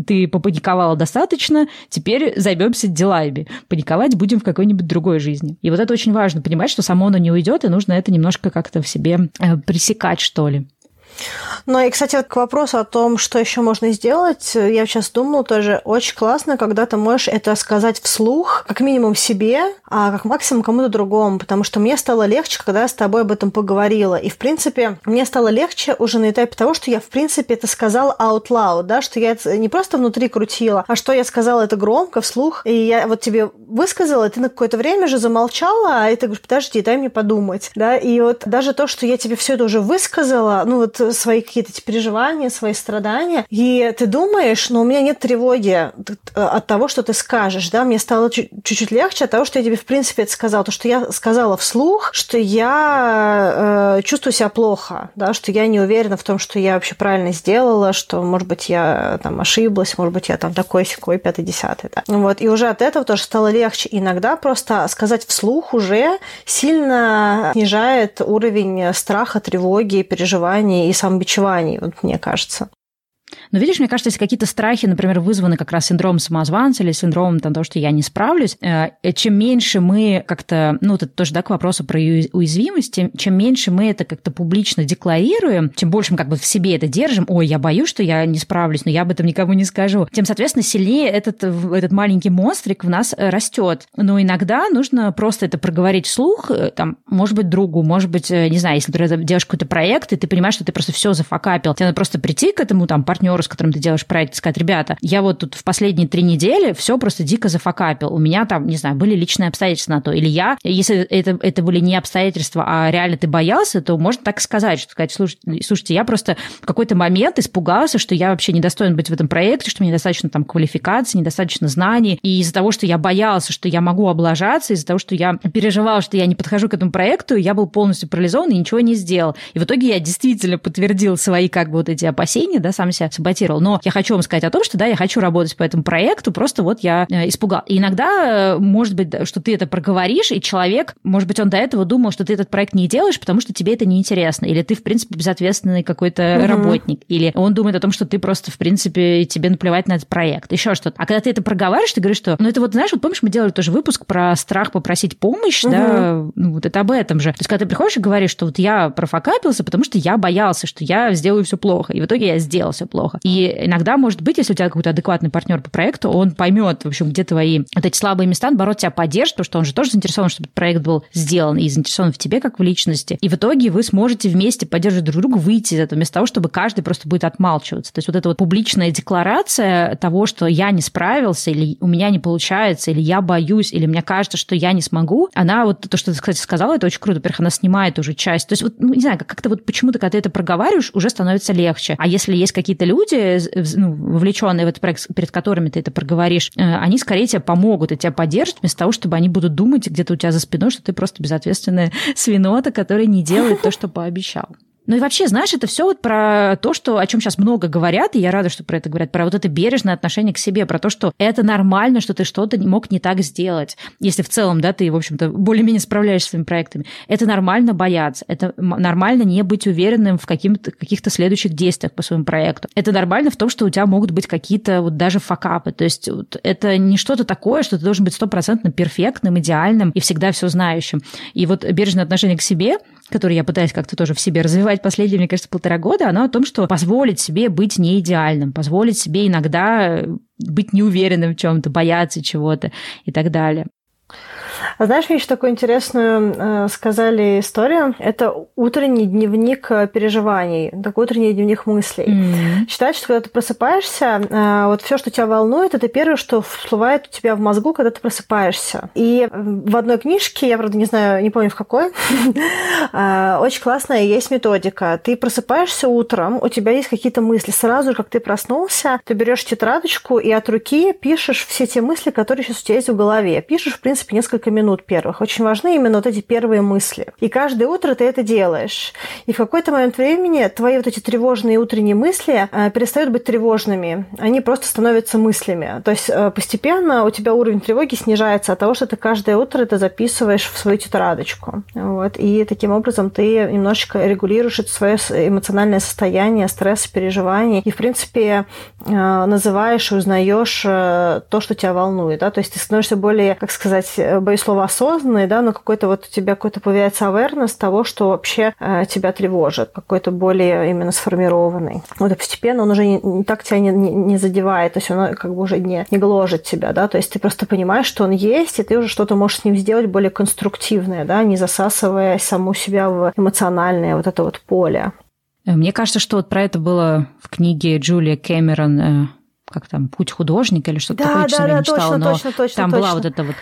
ты попаниковала достаточно, теперь займемся делами. Паниковать будем в какой-нибудь другой жизни. И вот это очень важно, понимать, что само оно не уйдет, и нужно это немножко как-то в себе э, пресекать, что ли. Ну и, кстати, вот к вопросу о том, что еще можно сделать, я сейчас думала тоже, очень классно, когда ты можешь это сказать вслух, как минимум себе, а как максимум кому-то другому, потому что мне стало легче, когда я с тобой об этом поговорила. И, в принципе, мне стало легче уже на этапе того, что я, в принципе, это сказала out loud, да, что я это не просто внутри крутила, а что я сказала это громко, вслух, и я вот тебе высказала, и ты на какое-то время же замолчала, а ты говоришь, подожди, дай мне подумать, да, и вот даже то, что я тебе все это уже высказала, ну вот свои какие-то переживания, свои страдания, и ты думаешь, но у меня нет тревоги от того, что ты скажешь, да, мне стало чуть-чуть легче от того, что я тебе, в принципе, это сказала, то, что я сказала вслух, что я э, чувствую себя плохо, да, что я не уверена в том, что я вообще правильно сделала, что, может быть, я там ошиблась, может быть, я там такой секой пятый, десятый, да. Вот, и уже от этого тоже стало легче. Иногда просто сказать вслух уже сильно снижает уровень страха, тревоги, переживаний и самобичеваний, вот мне кажется. Но видишь, мне кажется, если какие-то страхи, например, вызваны как раз синдромом самозванца или синдромом там, того, что я не справлюсь, э, чем меньше мы как-то, ну, это тоже, да, к вопросу про уязвимость, тем, чем меньше мы это как-то публично декларируем, чем больше мы как бы в себе это держим, ой, я боюсь, что я не справлюсь, но я об этом никому не скажу, тем, соответственно, сильнее этот, этот маленький монстрик в нас э, растет. Но иногда нужно просто это проговорить вслух, э, там, может быть, другу, может быть, не знаю, если ты делаешь какой-то проект, и ты понимаешь, что ты просто все зафакапил, тебе надо просто прийти к этому там партнеру партнеру, с которым ты делаешь проект, сказать, ребята, я вот тут в последние три недели все просто дико зафакапил. У меня там, не знаю, были личные обстоятельства на то. Или я, если это, это были не обстоятельства, а реально ты боялся, то можно так сказать, что сказать, слушайте, я просто в какой-то момент испугался, что я вообще недостоин быть в этом проекте, что мне недостаточно там квалификации, недостаточно знаний. И из-за того, что я боялся, что я могу облажаться, из-за того, что я переживал, что я не подхожу к этому проекту, я был полностью парализован и ничего не сделал. И в итоге я действительно подтвердил свои как бы вот эти опасения, да, сам себя саботировал. Но я хочу вам сказать о том, что да, я хочу работать по этому проекту, просто вот я э, испугал. И иногда э, может быть, что ты это проговоришь, и человек, может быть, он до этого думал, что ты этот проект не делаешь, потому что тебе это неинтересно, или ты, в принципе, безответственный какой-то угу. работник, или он думает о том, что ты просто, в принципе, тебе наплевать на этот проект, еще что-то. А когда ты это проговариваешь, ты говоришь, что, ну это вот, знаешь, вот помнишь, мы делали тоже выпуск про страх попросить помощь, угу. да, ну вот это об этом же. То есть, когда ты приходишь и говоришь, что вот я профокапился, потому что я боялся, что я сделаю все плохо, и в итоге я сделал все плохо. И иногда, может быть, если у тебя какой-то адекватный партнер по проекту, он поймет, в общем, где твои вот эти слабые места, наоборот, тебя поддержит, потому что он же тоже заинтересован, чтобы проект был сделан и заинтересован в тебе как в личности. И в итоге вы сможете вместе поддерживать друг друга, выйти из этого, вместо того, чтобы каждый просто будет отмалчиваться. То есть вот эта вот публичная декларация того, что я не справился, или у меня не получается, или я боюсь, или мне кажется, что я не смогу, она вот то, что ты, кстати, сказала, это очень круто. Во-первых, она снимает уже часть. То есть вот, ну, не знаю, как-то вот почему-то, когда ты это проговариваешь, уже становится легче. А если есть какие-то люди, ну, вовлеченные в этот проект, перед которыми ты это проговоришь, э, они скорее тебе помогут и тебя поддержат, вместо того, чтобы они будут думать где-то у тебя за спиной, что ты просто безответственная свинота, которая не делает то, что пообещал. Ну и вообще, знаешь, это все вот про то, что, о чем сейчас много говорят, и я рада, что про это говорят, про вот это бережное отношение к себе, про то, что это нормально, что ты что-то мог не так сделать. Если в целом, да, ты, в общем-то, более-менее справляешься с своими проектами. Это нормально бояться, это нормально не быть уверенным в каких-то, следующих действиях по своему проекту. Это нормально в том, что у тебя могут быть какие-то вот даже факапы. То есть вот это не что-то такое, что ты должен быть стопроцентно перфектным, идеальным и всегда все знающим. И вот бережное отношение к себе – которое я пытаюсь как-то тоже в себе развивать последние, мне кажется, полтора года, оно о том, что позволить себе быть не идеальным, позволить себе иногда быть неуверенным в чем-то, бояться чего-то и так далее. А знаешь, видишь, такую интересную э, сказали историю. Это утренний дневник э, переживаний, такой утренний дневник мыслей. Mm-hmm. Считается, что когда ты просыпаешься, э, вот все, что тебя волнует, это первое, что всплывает у тебя в мозгу, когда ты просыпаешься. И в одной книжке, я, правда, не знаю, не помню в какой, э, очень классная есть методика. Ты просыпаешься утром, у тебя есть какие-то мысли. Сразу, как ты проснулся, ты берешь тетрадочку и от руки пишешь все те мысли, которые сейчас у тебя есть в голове. Пишешь, в принципе, несколько минут минут первых. Очень важны именно вот эти первые мысли. И каждое утро ты это делаешь. И в какой-то момент времени твои вот эти тревожные утренние мысли э, перестают быть тревожными. Они просто становятся мыслями. То есть э, постепенно у тебя уровень тревоги снижается от того, что ты каждое утро это записываешь в свою тетрадочку. Вот. И таким образом ты немножечко регулируешь это свое эмоциональное состояние, стресс, переживания. И, в принципе, э, называешь и узнаешь то, что тебя волнует. Да? То есть ты становишься более, как сказать, боюсь слова осознанный, да, но какой-то вот у тебя какой-то появляется awareness того, что вообще э, тебя тревожит, какой-то более именно сформированный. Вот и постепенно он уже не, не так тебя не, не, не задевает, то есть он как бы уже не, не гложет тебя, да, то есть ты просто понимаешь, что он есть, и ты уже что-то можешь с ним сделать более конструктивное, да, не засасывая саму себя в эмоциональное вот это вот поле. Мне кажется, что вот про это было в книге Джулия Кэмерон э, как там, «Путь художника» или что-то да, такое, да, да, не читала, точно, но точно, точно, там точно. была вот эта вот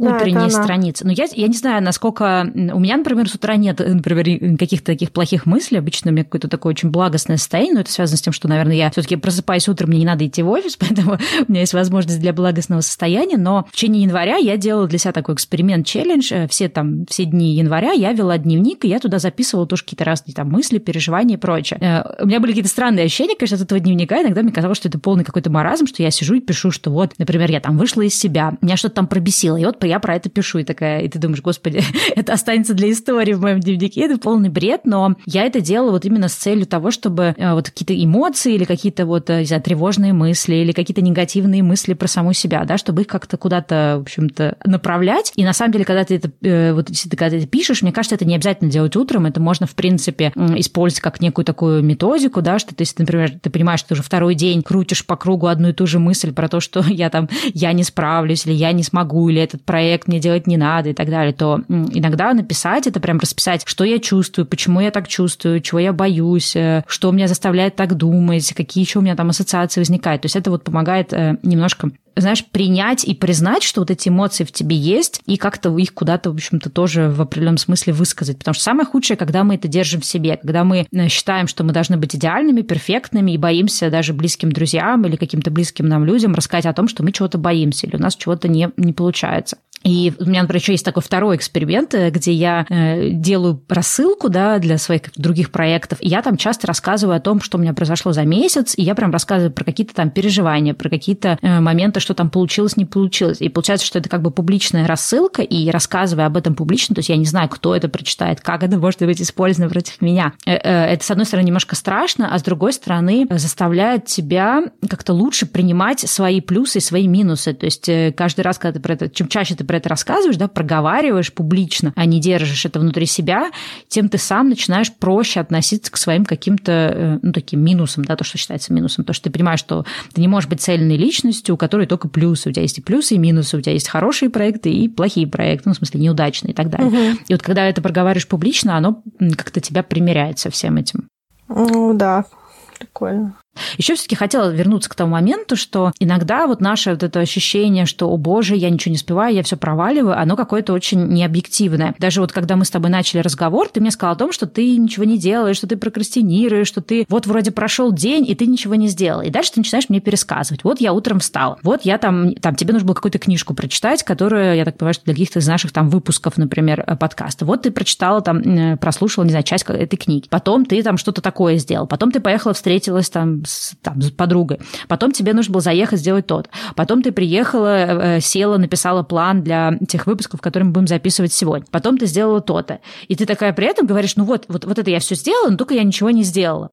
утренние да, страницы. Но я, я не знаю, насколько... У меня, например, с утра нет, например, каких-то таких плохих мыслей. Обычно у меня какое-то такое очень благостное состояние, но это связано с тем, что, наверное, я все таки просыпаюсь утром, мне не надо идти в офис, поэтому у меня есть возможность для благостного состояния. Но в течение января я делала для себя такой эксперимент, челлендж. Э, все там, все дни января я вела дневник, и я туда записывала тоже какие-то разные там мысли, переживания и прочее. Э, у меня были какие-то странные ощущения, конечно, от этого дневника. Иногда мне казалось, что это полный какой-то маразм, что я сижу и пишу, что вот, например, я там вышла из себя, меня что-то там пробесило, и вот я про это пишу. И такая, и ты думаешь, господи, это останется для истории в моем дневнике, это полный бред, но я это делала вот именно с целью того, чтобы э, вот какие-то эмоции или какие-то вот, э, не знаю, тревожные мысли или какие-то негативные мысли про саму себя, да, чтобы их как-то куда-то, в общем-то, направлять. И на самом деле, когда ты это, э, вот если ты когда ты пишешь, мне кажется, это не обязательно делать утром, это можно, в принципе, использовать как некую такую методику, да, что ты, если, например, ты понимаешь, что ты уже второй день крутишь по кругу одну и ту же мысль про то, что я там, я не справлюсь, или я не смогу, или этот проект проект мне делать не надо и так далее, то иногда написать это прям расписать, что я чувствую, почему я так чувствую, чего я боюсь, э, что меня заставляет так думать, какие еще у меня там ассоциации возникают. То есть это вот помогает э, немножко знаешь, принять и признать, что вот эти эмоции в тебе есть, и как-то их куда-то, в общем-то, тоже в определенном смысле высказать. Потому что самое худшее, когда мы это держим в себе, когда мы э, считаем, что мы должны быть идеальными, перфектными, и боимся даже близким друзьям или каким-то близким нам людям рассказать о том, что мы чего-то боимся, или у нас чего-то не, не получается. И у меня, например, еще есть такой второй эксперимент, э, где я э, делаю рассылку да, для своих других проектов, и я там часто рассказываю о том, что у меня произошло за месяц, и я прям рассказываю про какие-то там переживания, про какие-то э, моменты, что там получилось, не получилось. И получается, что это как бы публичная рассылка, и рассказывая об этом публично, то есть я не знаю, кто это прочитает, как это может быть использовано против меня. Это, с одной стороны, немножко страшно, а с другой стороны, заставляет тебя как-то лучше принимать свои плюсы и свои минусы. То есть каждый раз, когда ты про это, чем чаще ты про это рассказываешь, да, проговариваешь публично, а не держишь это внутри себя, тем ты сам начинаешь проще относиться к своим каким-то, э, ну, таким минусам, да, то, что считается минусом, то, что ты понимаешь, что ты не можешь быть цельной личностью, у которой только плюсы, у тебя есть и плюсы, и минусы, у тебя есть хорошие проекты и плохие проекты, ну, в смысле, неудачные и так далее. Угу. И вот когда это проговариваешь публично, оно как-то тебя примеряет со всем этим. Ну, да, прикольно. Еще все-таки хотела вернуться к тому моменту, что иногда вот наше вот это ощущение, что, о боже, я ничего не успеваю, я все проваливаю, оно какое-то очень необъективное. Даже вот когда мы с тобой начали разговор, ты мне сказал о том, что ты ничего не делаешь, что ты прокрастинируешь, что ты вот вроде прошел день, и ты ничего не сделал. И дальше ты начинаешь мне пересказывать. Вот я утром встал, вот я там, там тебе нужно было какую-то книжку прочитать, которую, я так понимаю, что для каких-то из наших там выпусков, например, э, подкаста. Вот ты прочитала там, прослушала, не знаю, часть этой книги. Потом ты там что-то такое сделал. Потом ты поехала, встретилась там с, там, с подругой. Потом тебе нужно было заехать, сделать тот. Потом ты приехала, э, села, написала план для тех выпусков, которые мы будем записывать сегодня. Потом ты сделала то-то. И ты такая при этом говоришь, ну вот, вот, вот это я все сделала, но только я ничего не сделала.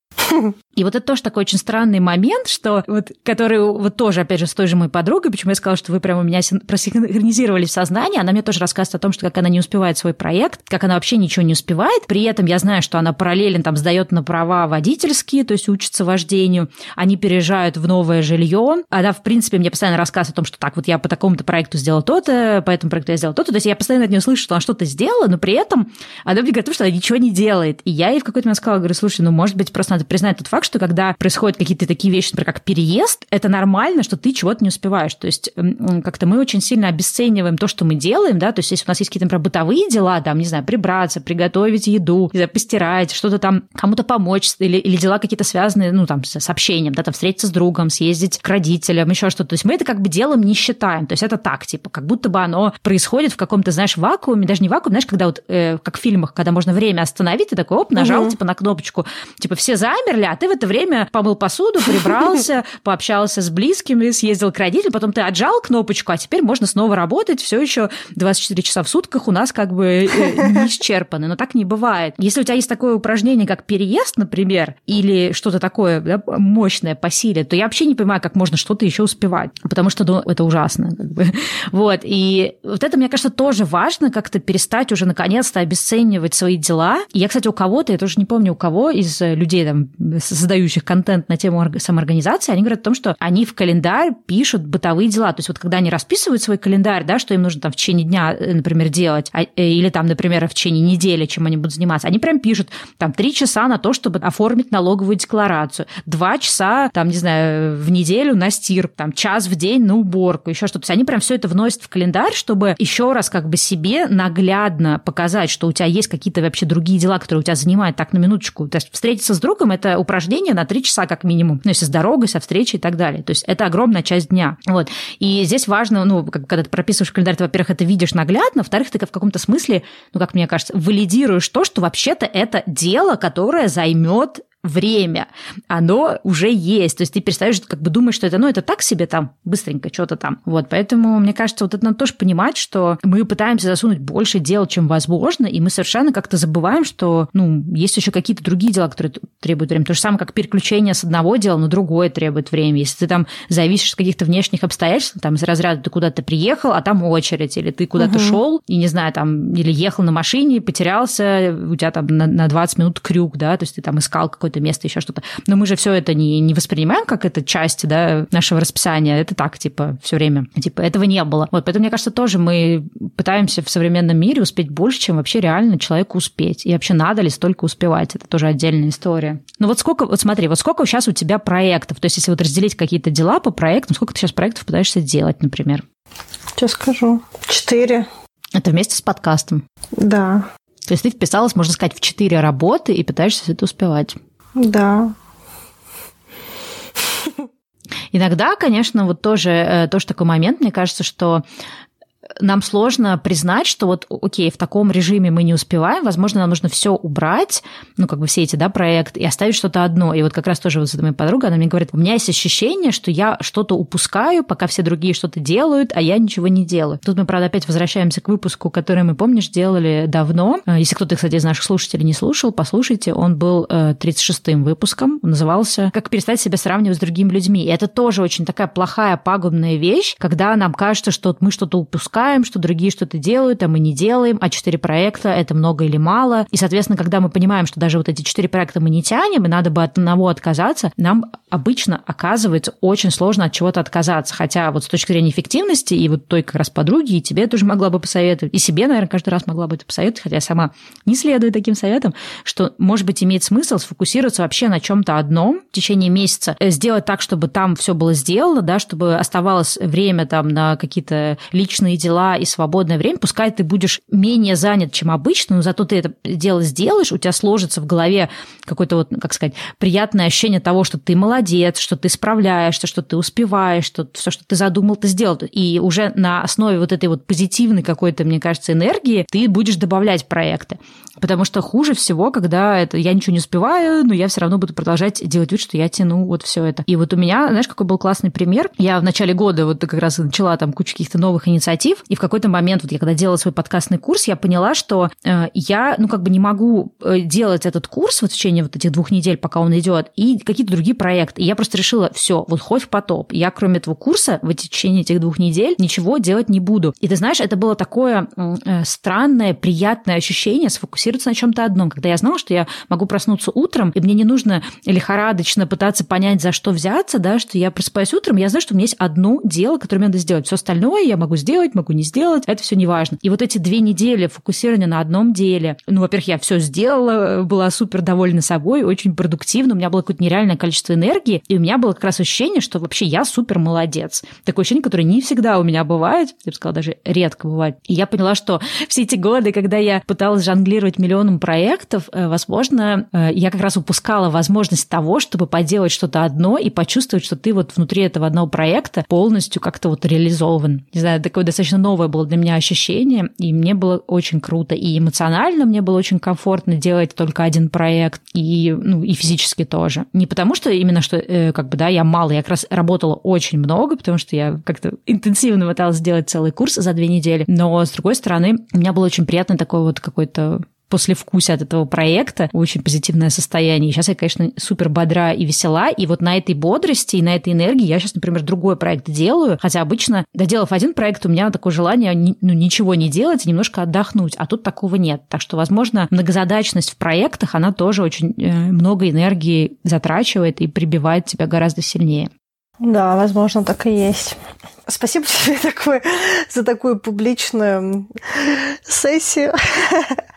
И вот это тоже такой очень странный момент, что вот, который вот тоже, опять же, с той же моей подругой, почему я сказала, что вы прямо у меня просинхронизировались в сознании, она мне тоже рассказывает о том, что как она не успевает свой проект, как она вообще ничего не успевает. При этом я знаю, что она параллельно там сдает на права водительские, то есть учится вождению, они переезжают в новое жилье. Она, в принципе, мне постоянно рассказывает о том, что так, вот я по такому-то проекту сделала то-то, по этому проекту я сделала то-то. То есть я постоянно от нее слышу, что она что-то сделала, но при этом она мне говорит, что она ничего не делает. И я ей в какой-то момент сказала, говорю, слушай, ну, может быть, просто надо признать тот факт, что когда происходят какие-то такие вещи, например, как переезд, это нормально, что ты чего-то не успеваешь. То есть как-то мы очень сильно обесцениваем то, что мы делаем, да, то есть если у нас есть какие-то, например, бытовые дела, там, не знаю, прибраться, приготовить еду, знаю, постирать, что-то там, кому-то помочь, или, или дела какие-то связанные, ну, там, с общением, да, там, встретиться с другом, съездить к родителям, еще что-то. То есть мы это как бы делом не считаем. То есть это так, типа, как будто бы оно происходит в каком-то, знаешь, вакууме, даже не вакууме, знаешь, когда вот, э, как в фильмах, когда можно время остановить, ты такой, оп, нажал, угу. типа, на кнопочку, типа, все замерли, а ты в это время помыл посуду, прибрался, пообщался с близкими, съездил к родителям, потом ты отжал кнопочку, а теперь можно снова работать, все еще 24 часа в сутках у нас как бы э, не исчерпаны, но так не бывает. Если у тебя есть такое упражнение, как переезд, например, или что-то такое да, мощное по силе, то я вообще не понимаю, как можно что-то еще успевать, потому что ну, это ужасно. Как бы. Вот, и вот это, мне кажется, тоже важно как-то перестать уже наконец-то обесценивать свои дела. И я, кстати, у кого-то, я тоже не помню, у кого из людей, там, создающих контент, на тему самоорганизации, они говорят о том, что они в календарь пишут бытовые дела. То есть вот когда они расписывают свой календарь, да, что им нужно там в течение дня, э, например, делать, а, э, или там, например, в течение недели, чем они будут заниматься, они прям пишут там три часа на то, чтобы оформить налоговую декларацию, два часа, там, не знаю, в неделю на стир, там, час в день на уборку, еще что-то. То есть они прям все это вносят в календарь, чтобы еще раз как бы себе наглядно показать, что у тебя есть какие-то вообще другие дела, которые у тебя занимают так на минуточку. То есть встретиться с другом – это упражнение на три часа как минимум. Ну, если с дорогой, со встречей и так далее. То есть это огромная часть дня. Вот. И здесь важно, ну, когда ты прописываешь календарь, ты, во-первых, это видишь наглядно, во-вторых, ты в каком-то смысле, ну, как мне кажется, валидируешь то, что вообще-то это дело, которое займет время, оно уже есть. То есть ты перестаешь как бы думать, что это, ну, это так себе там, быстренько что-то там. Вот, поэтому, мне кажется, вот это надо тоже понимать, что мы пытаемся засунуть больше дел, чем возможно, и мы совершенно как-то забываем, что, ну, есть еще какие-то другие дела, которые требуют времени. То же самое, как переключение с одного дела на другое требует времени. Если ты там зависишь от каких-то внешних обстоятельств, там, из разряда ты куда-то приехал, а там очередь, или ты куда-то угу. шел, и, не знаю, там, или ехал на машине, потерялся, у тебя там на, на 20 минут крюк, да, то есть ты там искал какой-то это место, еще что-то. Но мы же все это не, не воспринимаем как это часть да, нашего расписания. Это так, типа, все время. Типа, этого не было. Вот, поэтому, мне кажется, тоже мы пытаемся в современном мире успеть больше, чем вообще реально человеку успеть. И вообще надо ли столько успевать? Это тоже отдельная история. Ну вот сколько, вот смотри, вот сколько сейчас у тебя проектов? То есть, если вот разделить какие-то дела по проектам, сколько ты сейчас проектов пытаешься делать, например? Сейчас скажу. Четыре. Это вместе с подкастом? Да. То есть ты вписалась, можно сказать, в четыре работы и пытаешься все это успевать? Да. Иногда, конечно, вот тоже, э, тоже такой момент, мне кажется, что нам сложно признать, что вот, окей, в таком режиме мы не успеваем, возможно, нам нужно все убрать, ну, как бы все эти, да, проекты, и оставить что-то одно. И вот как раз тоже вот эта моя подруга, она мне говорит, у меня есть ощущение, что я что-то упускаю, пока все другие что-то делают, а я ничего не делаю. Тут мы, правда, опять возвращаемся к выпуску, который мы, помнишь, делали давно. Э, если кто-то, кстати, из наших слушателей не слушал, послушайте, он был 36-м э, выпуском, назывался «Как перестать себя сравнивать с другими людьми». И это тоже очень такая плохая, пагубная вещь, когда нам кажется, что мы что-то упускаем, упускаем, что другие что-то делают, а мы не делаем, а четыре проекта – это много или мало. И, соответственно, когда мы понимаем, что даже вот эти четыре проекта мы не тянем, и надо бы от одного отказаться, нам обычно оказывается очень сложно от чего-то отказаться. Хотя вот с точки зрения эффективности и вот той как раз подруги, и тебе тоже могла бы посоветовать, и себе, наверное, каждый раз могла бы это посоветовать, хотя я сама не следую таким советам, что, может быть, имеет смысл сфокусироваться вообще на чем-то одном в течение месяца, э, сделать так, чтобы там все было сделано, да, чтобы оставалось время там на какие-то личные дела, дела и свободное время, пускай ты будешь менее занят, чем обычно, но зато ты это дело сделаешь, у тебя сложится в голове какое-то вот, как сказать, приятное ощущение того, что ты молодец, что ты справляешься, что ты успеваешь, что все, что ты задумал, ты сделал. И уже на основе вот этой вот позитивной какой-то, мне кажется, энергии ты будешь добавлять проекты. Потому что хуже всего, когда это я ничего не успеваю, но я все равно буду продолжать делать вид, что я тяну вот все это. И вот у меня, знаешь, какой был классный пример? Я в начале года вот как раз начала там кучу каких-то новых инициатив, и в какой-то момент, вот я когда делала свой подкастный курс, я поняла, что э, я, ну, как бы не могу э, делать этот курс вот в течение вот этих двух недель, пока он идет, и какие-то другие проекты. И я просто решила, все, вот хоть в потоп. Я, кроме этого курса, в течение этих двух недель ничего делать не буду. И ты знаешь, это было такое э, странное, приятное ощущение сфокусироваться на чем-то одном, когда я знала, что я могу проснуться утром, и мне не нужно лихорадочно пытаться понять, за что взяться, да, что я просыпаюсь утром, я знаю, что у меня есть одно дело, которое мне надо сделать. Все остальное я могу сделать, могу не сделать, это все не важно. И вот эти две недели фокусирования на одном деле, ну, во-первых, я все сделала, была супер довольна собой, очень продуктивно, у меня было какое-то нереальное количество энергии, и у меня было как раз ощущение, что вообще я супер молодец. Такое ощущение, которое не всегда у меня бывает, я бы сказала, даже редко бывает. И я поняла, что все эти годы, когда я пыталась жонглировать миллионом проектов, э, возможно, э, я как раз упускала возможность того, чтобы поделать что-то одно и почувствовать, что ты вот внутри этого одного проекта полностью как-то вот реализован. Не знаю, такое достаточно новое было для меня ощущение, и мне было очень круто. И эмоционально мне было очень комфортно делать только один проект, и, ну, и физически тоже. Не потому что именно, что э, как бы, да, я мало, я как раз работала очень много, потому что я как-то интенсивно пыталась сделать целый курс за две недели, но, с другой стороны, у меня было очень приятно такой вот какой-то послевкусие от этого проекта, очень позитивное состояние. Сейчас я, конечно, супер бодра и весела, и вот на этой бодрости и на этой энергии я сейчас, например, другой проект делаю, хотя обычно, доделав один проект, у меня такое желание ну, ничего не делать и немножко отдохнуть, а тут такого нет. Так что, возможно, многозадачность в проектах, она тоже очень э, много энергии затрачивает и прибивает тебя гораздо сильнее. Да, возможно, так и есть. Спасибо тебе такое, за такую публичную сессию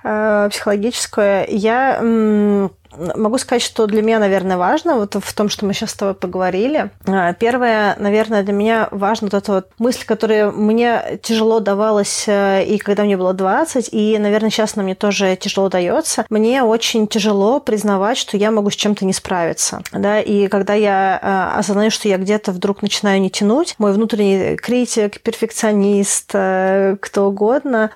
э, психологическую. Я Могу сказать, что для меня, наверное, важно вот в том, что мы сейчас с тобой поговорили. А, первое, наверное, для меня важно вот эта вот мысль, которая мне тяжело давалась э, и когда мне было 20, и, наверное, сейчас она мне тоже тяжело дается. Мне очень тяжело признавать, что я могу с чем-то не справиться. Да? И когда я э, осознаю, что я где-то вдруг начинаю не тянуть, мой внутренний критик, перфекционист, э, кто угодно,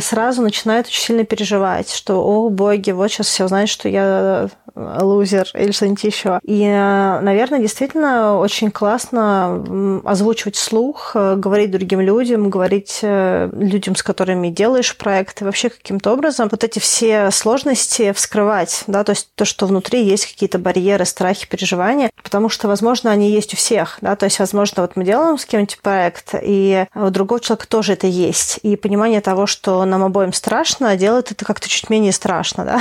сразу начинает очень сильно переживать, что, о боги, вот сейчас все знают, что я лузер или что-нибудь еще. И, наверное, действительно очень классно озвучивать слух, э, говорить другим людям, говорить э, людям, с которыми делаешь проект, и вообще каким-то образом вот эти все сложности вскрывать, да, то есть то, что внутри есть какие-то барьеры, страхи, переживания, потому что, возможно, они есть у всех, да, то есть, возможно, вот мы делаем с кем-нибудь проект, и у другого человека тоже это есть, и понимание того, что нам обоим страшно, делает это как-то чуть менее страшно, да,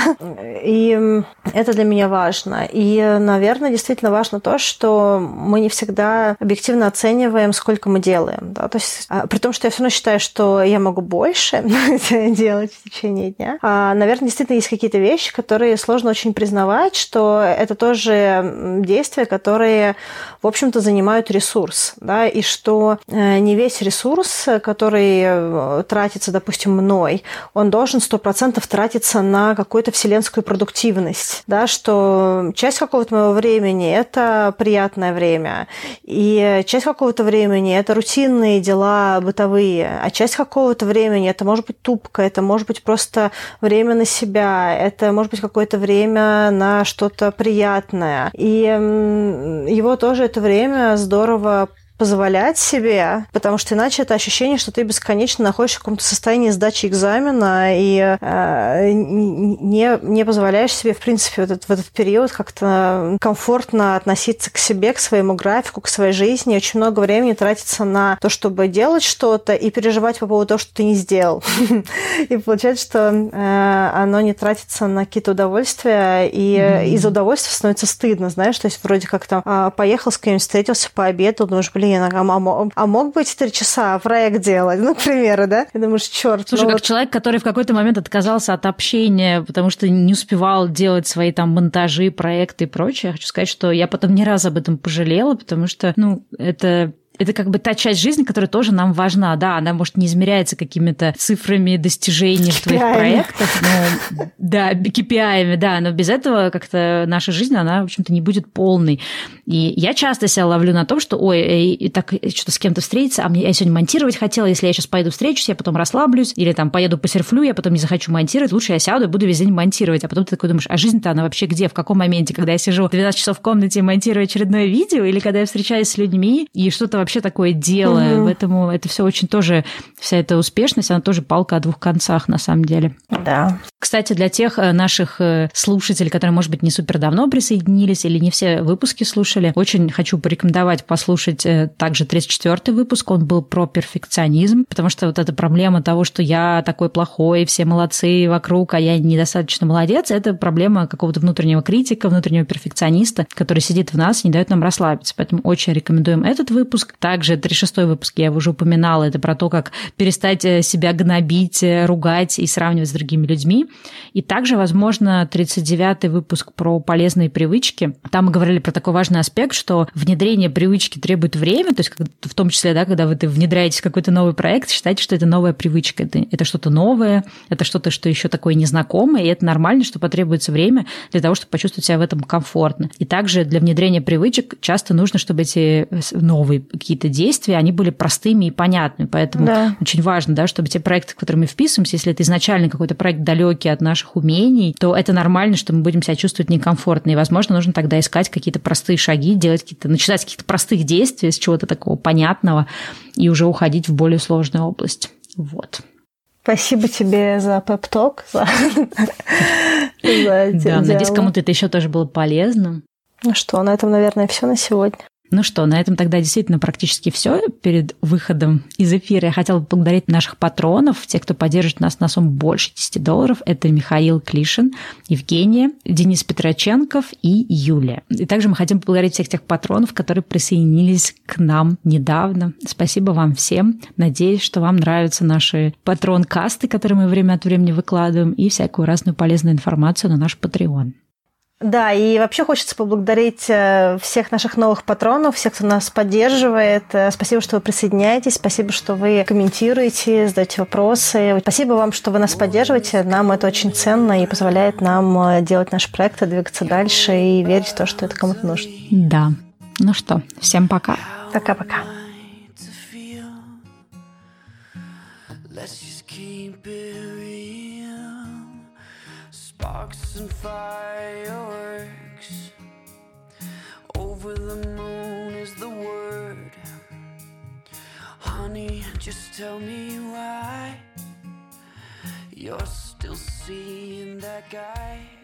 и это для меня важно. И, наверное, действительно важно то, что мы не всегда объективно оцениваем, сколько мы делаем. Да? То есть, а, при том, что я все равно считаю, что я могу больше делать в течение дня. А, наверное, действительно есть какие-то вещи, которые сложно очень признавать, что это тоже действия, которые, в общем-то, занимают ресурс. Да? И что э, не весь ресурс, который э, тратится, допустим, мной, он должен 100% тратиться на какую-то вселенскую продуктивность. Да? Что часть какого-то моего времени – это приятное время, и часть какого-то времени – это рутинные дела бытовые, а часть какого-то времени – это может быть тупка, это может быть просто время на себя, это может быть какое-то время на что-то приятное. И его тоже это время здорово позволять себе, потому что иначе это ощущение, что ты бесконечно находишься в каком-то состоянии сдачи экзамена и э, не, не позволяешь себе, в принципе, в этот, в этот период как-то комфортно относиться к себе, к своему графику, к своей жизни. Очень много времени тратится на то, чтобы делать что-то и переживать по поводу того, что ты не сделал. И получается, что э, оно не тратится на какие-то удовольствия, и из удовольствия становится стыдно, знаешь, то есть вроде как там а, поехал с кем-нибудь, встретился, пообедал, думаешь, блин, блин, а, а, а мог бы эти три часа проект делать, ну, к примеру, да? И думаешь, черт. Слушай, ну как вот... человек, который в какой-то момент отказался от общения, потому что не успевал делать свои там монтажи, проекты и прочее, я хочу сказать, что я потом не раз об этом пожалела, потому что, ну, это это как бы та часть жизни, которая тоже нам важна. Да, она, может, не измеряется какими-то цифрами достижений в твоих проектах, но, да, KPI, да, но без этого как-то наша жизнь, она, в общем-то, не будет полной. И я часто себя ловлю на том, что, ой, и так что-то с кем-то встретиться, а мне я сегодня монтировать хотела, если я сейчас пойду встречусь, я потом расслаблюсь, или там поеду посерфлю, я потом не захочу монтировать, лучше я сяду и буду весь день монтировать. А потом ты такой думаешь, а жизнь-то она вообще где, в каком моменте, когда я сижу 12 часов в комнате и монтирую очередное видео, или когда я встречаюсь с людьми и что-то вообще такое делаю. Угу. Поэтому это все очень тоже, вся эта успешность, она тоже палка о двух концах на самом деле. Да. Кстати, для тех э, наших э, слушателей, которые, может быть, не супер давно присоединились или не все выпуски слушали, очень хочу порекомендовать послушать э, также 34-й выпуск. Он был про перфекционизм, потому что вот эта проблема того, что я такой плохой, все молодцы вокруг, а я недостаточно молодец, это проблема какого-то внутреннего критика, внутреннего перфекциониста, который сидит в нас и не дает нам расслабиться. Поэтому очень рекомендуем этот выпуск. Также 36-й выпуск, я уже упоминала, это про то, как перестать э, себя гнобить, э, ругать и сравнивать с другими людьми. И также, возможно, 39-й выпуск про полезные привычки. Там мы говорили про такой важный аспект, что внедрение привычки требует время, то есть в том числе, да, когда вы внедряете какой-то новый проект, считайте, что это новая привычка, это, это что-то новое, это что-то, что еще такое незнакомое, и это нормально, что потребуется время для того, чтобы почувствовать себя в этом комфортно. И также для внедрения привычек часто нужно, чтобы эти э, новые какие-то действия они были простыми и понятными. Поэтому да. очень важно, да, чтобы те проекты, в которые мы вписываемся, если это изначально какой-то проект далекий от наших умений, то это нормально, что мы будем себя чувствовать некомфортно. И, возможно, нужно тогда искать какие-то простые шаги, делать какие-то, начинать с каких-то простых действий, с чего-то такого понятного, и уже уходить в более сложную область. Вот. Спасибо тебе за пеп-ток. За... Да, надеюсь, кому-то это еще тоже было полезно. Ну что, на этом, наверное, все на сегодня. Ну что, на этом тогда действительно практически все. Перед выходом из эфира я хотела поблагодарить наших патронов, тех, кто поддержит нас на сумму больше 10 долларов. Это Михаил Клишин, Евгения, Денис Петроченков и Юлия. И также мы хотим поблагодарить всех тех патронов, которые присоединились к нам недавно. Спасибо вам всем. Надеюсь, что вам нравятся наши патрон-касты, которые мы время от времени выкладываем, и всякую разную полезную информацию на наш Patreon. Да, и вообще хочется поблагодарить э, всех наших новых патронов, всех, кто нас поддерживает. Э, спасибо, что вы присоединяетесь, спасибо, что вы комментируете, задаете вопросы. Спасибо вам, что вы нас поддерживаете. Нам это очень ценно и позволяет нам э, делать наши проекты, двигаться дальше и верить в то, что это кому-то нужно. Да. Ну что, всем пока. Пока-пока. sparks and fireworks. Tell me why you're still seeing that guy.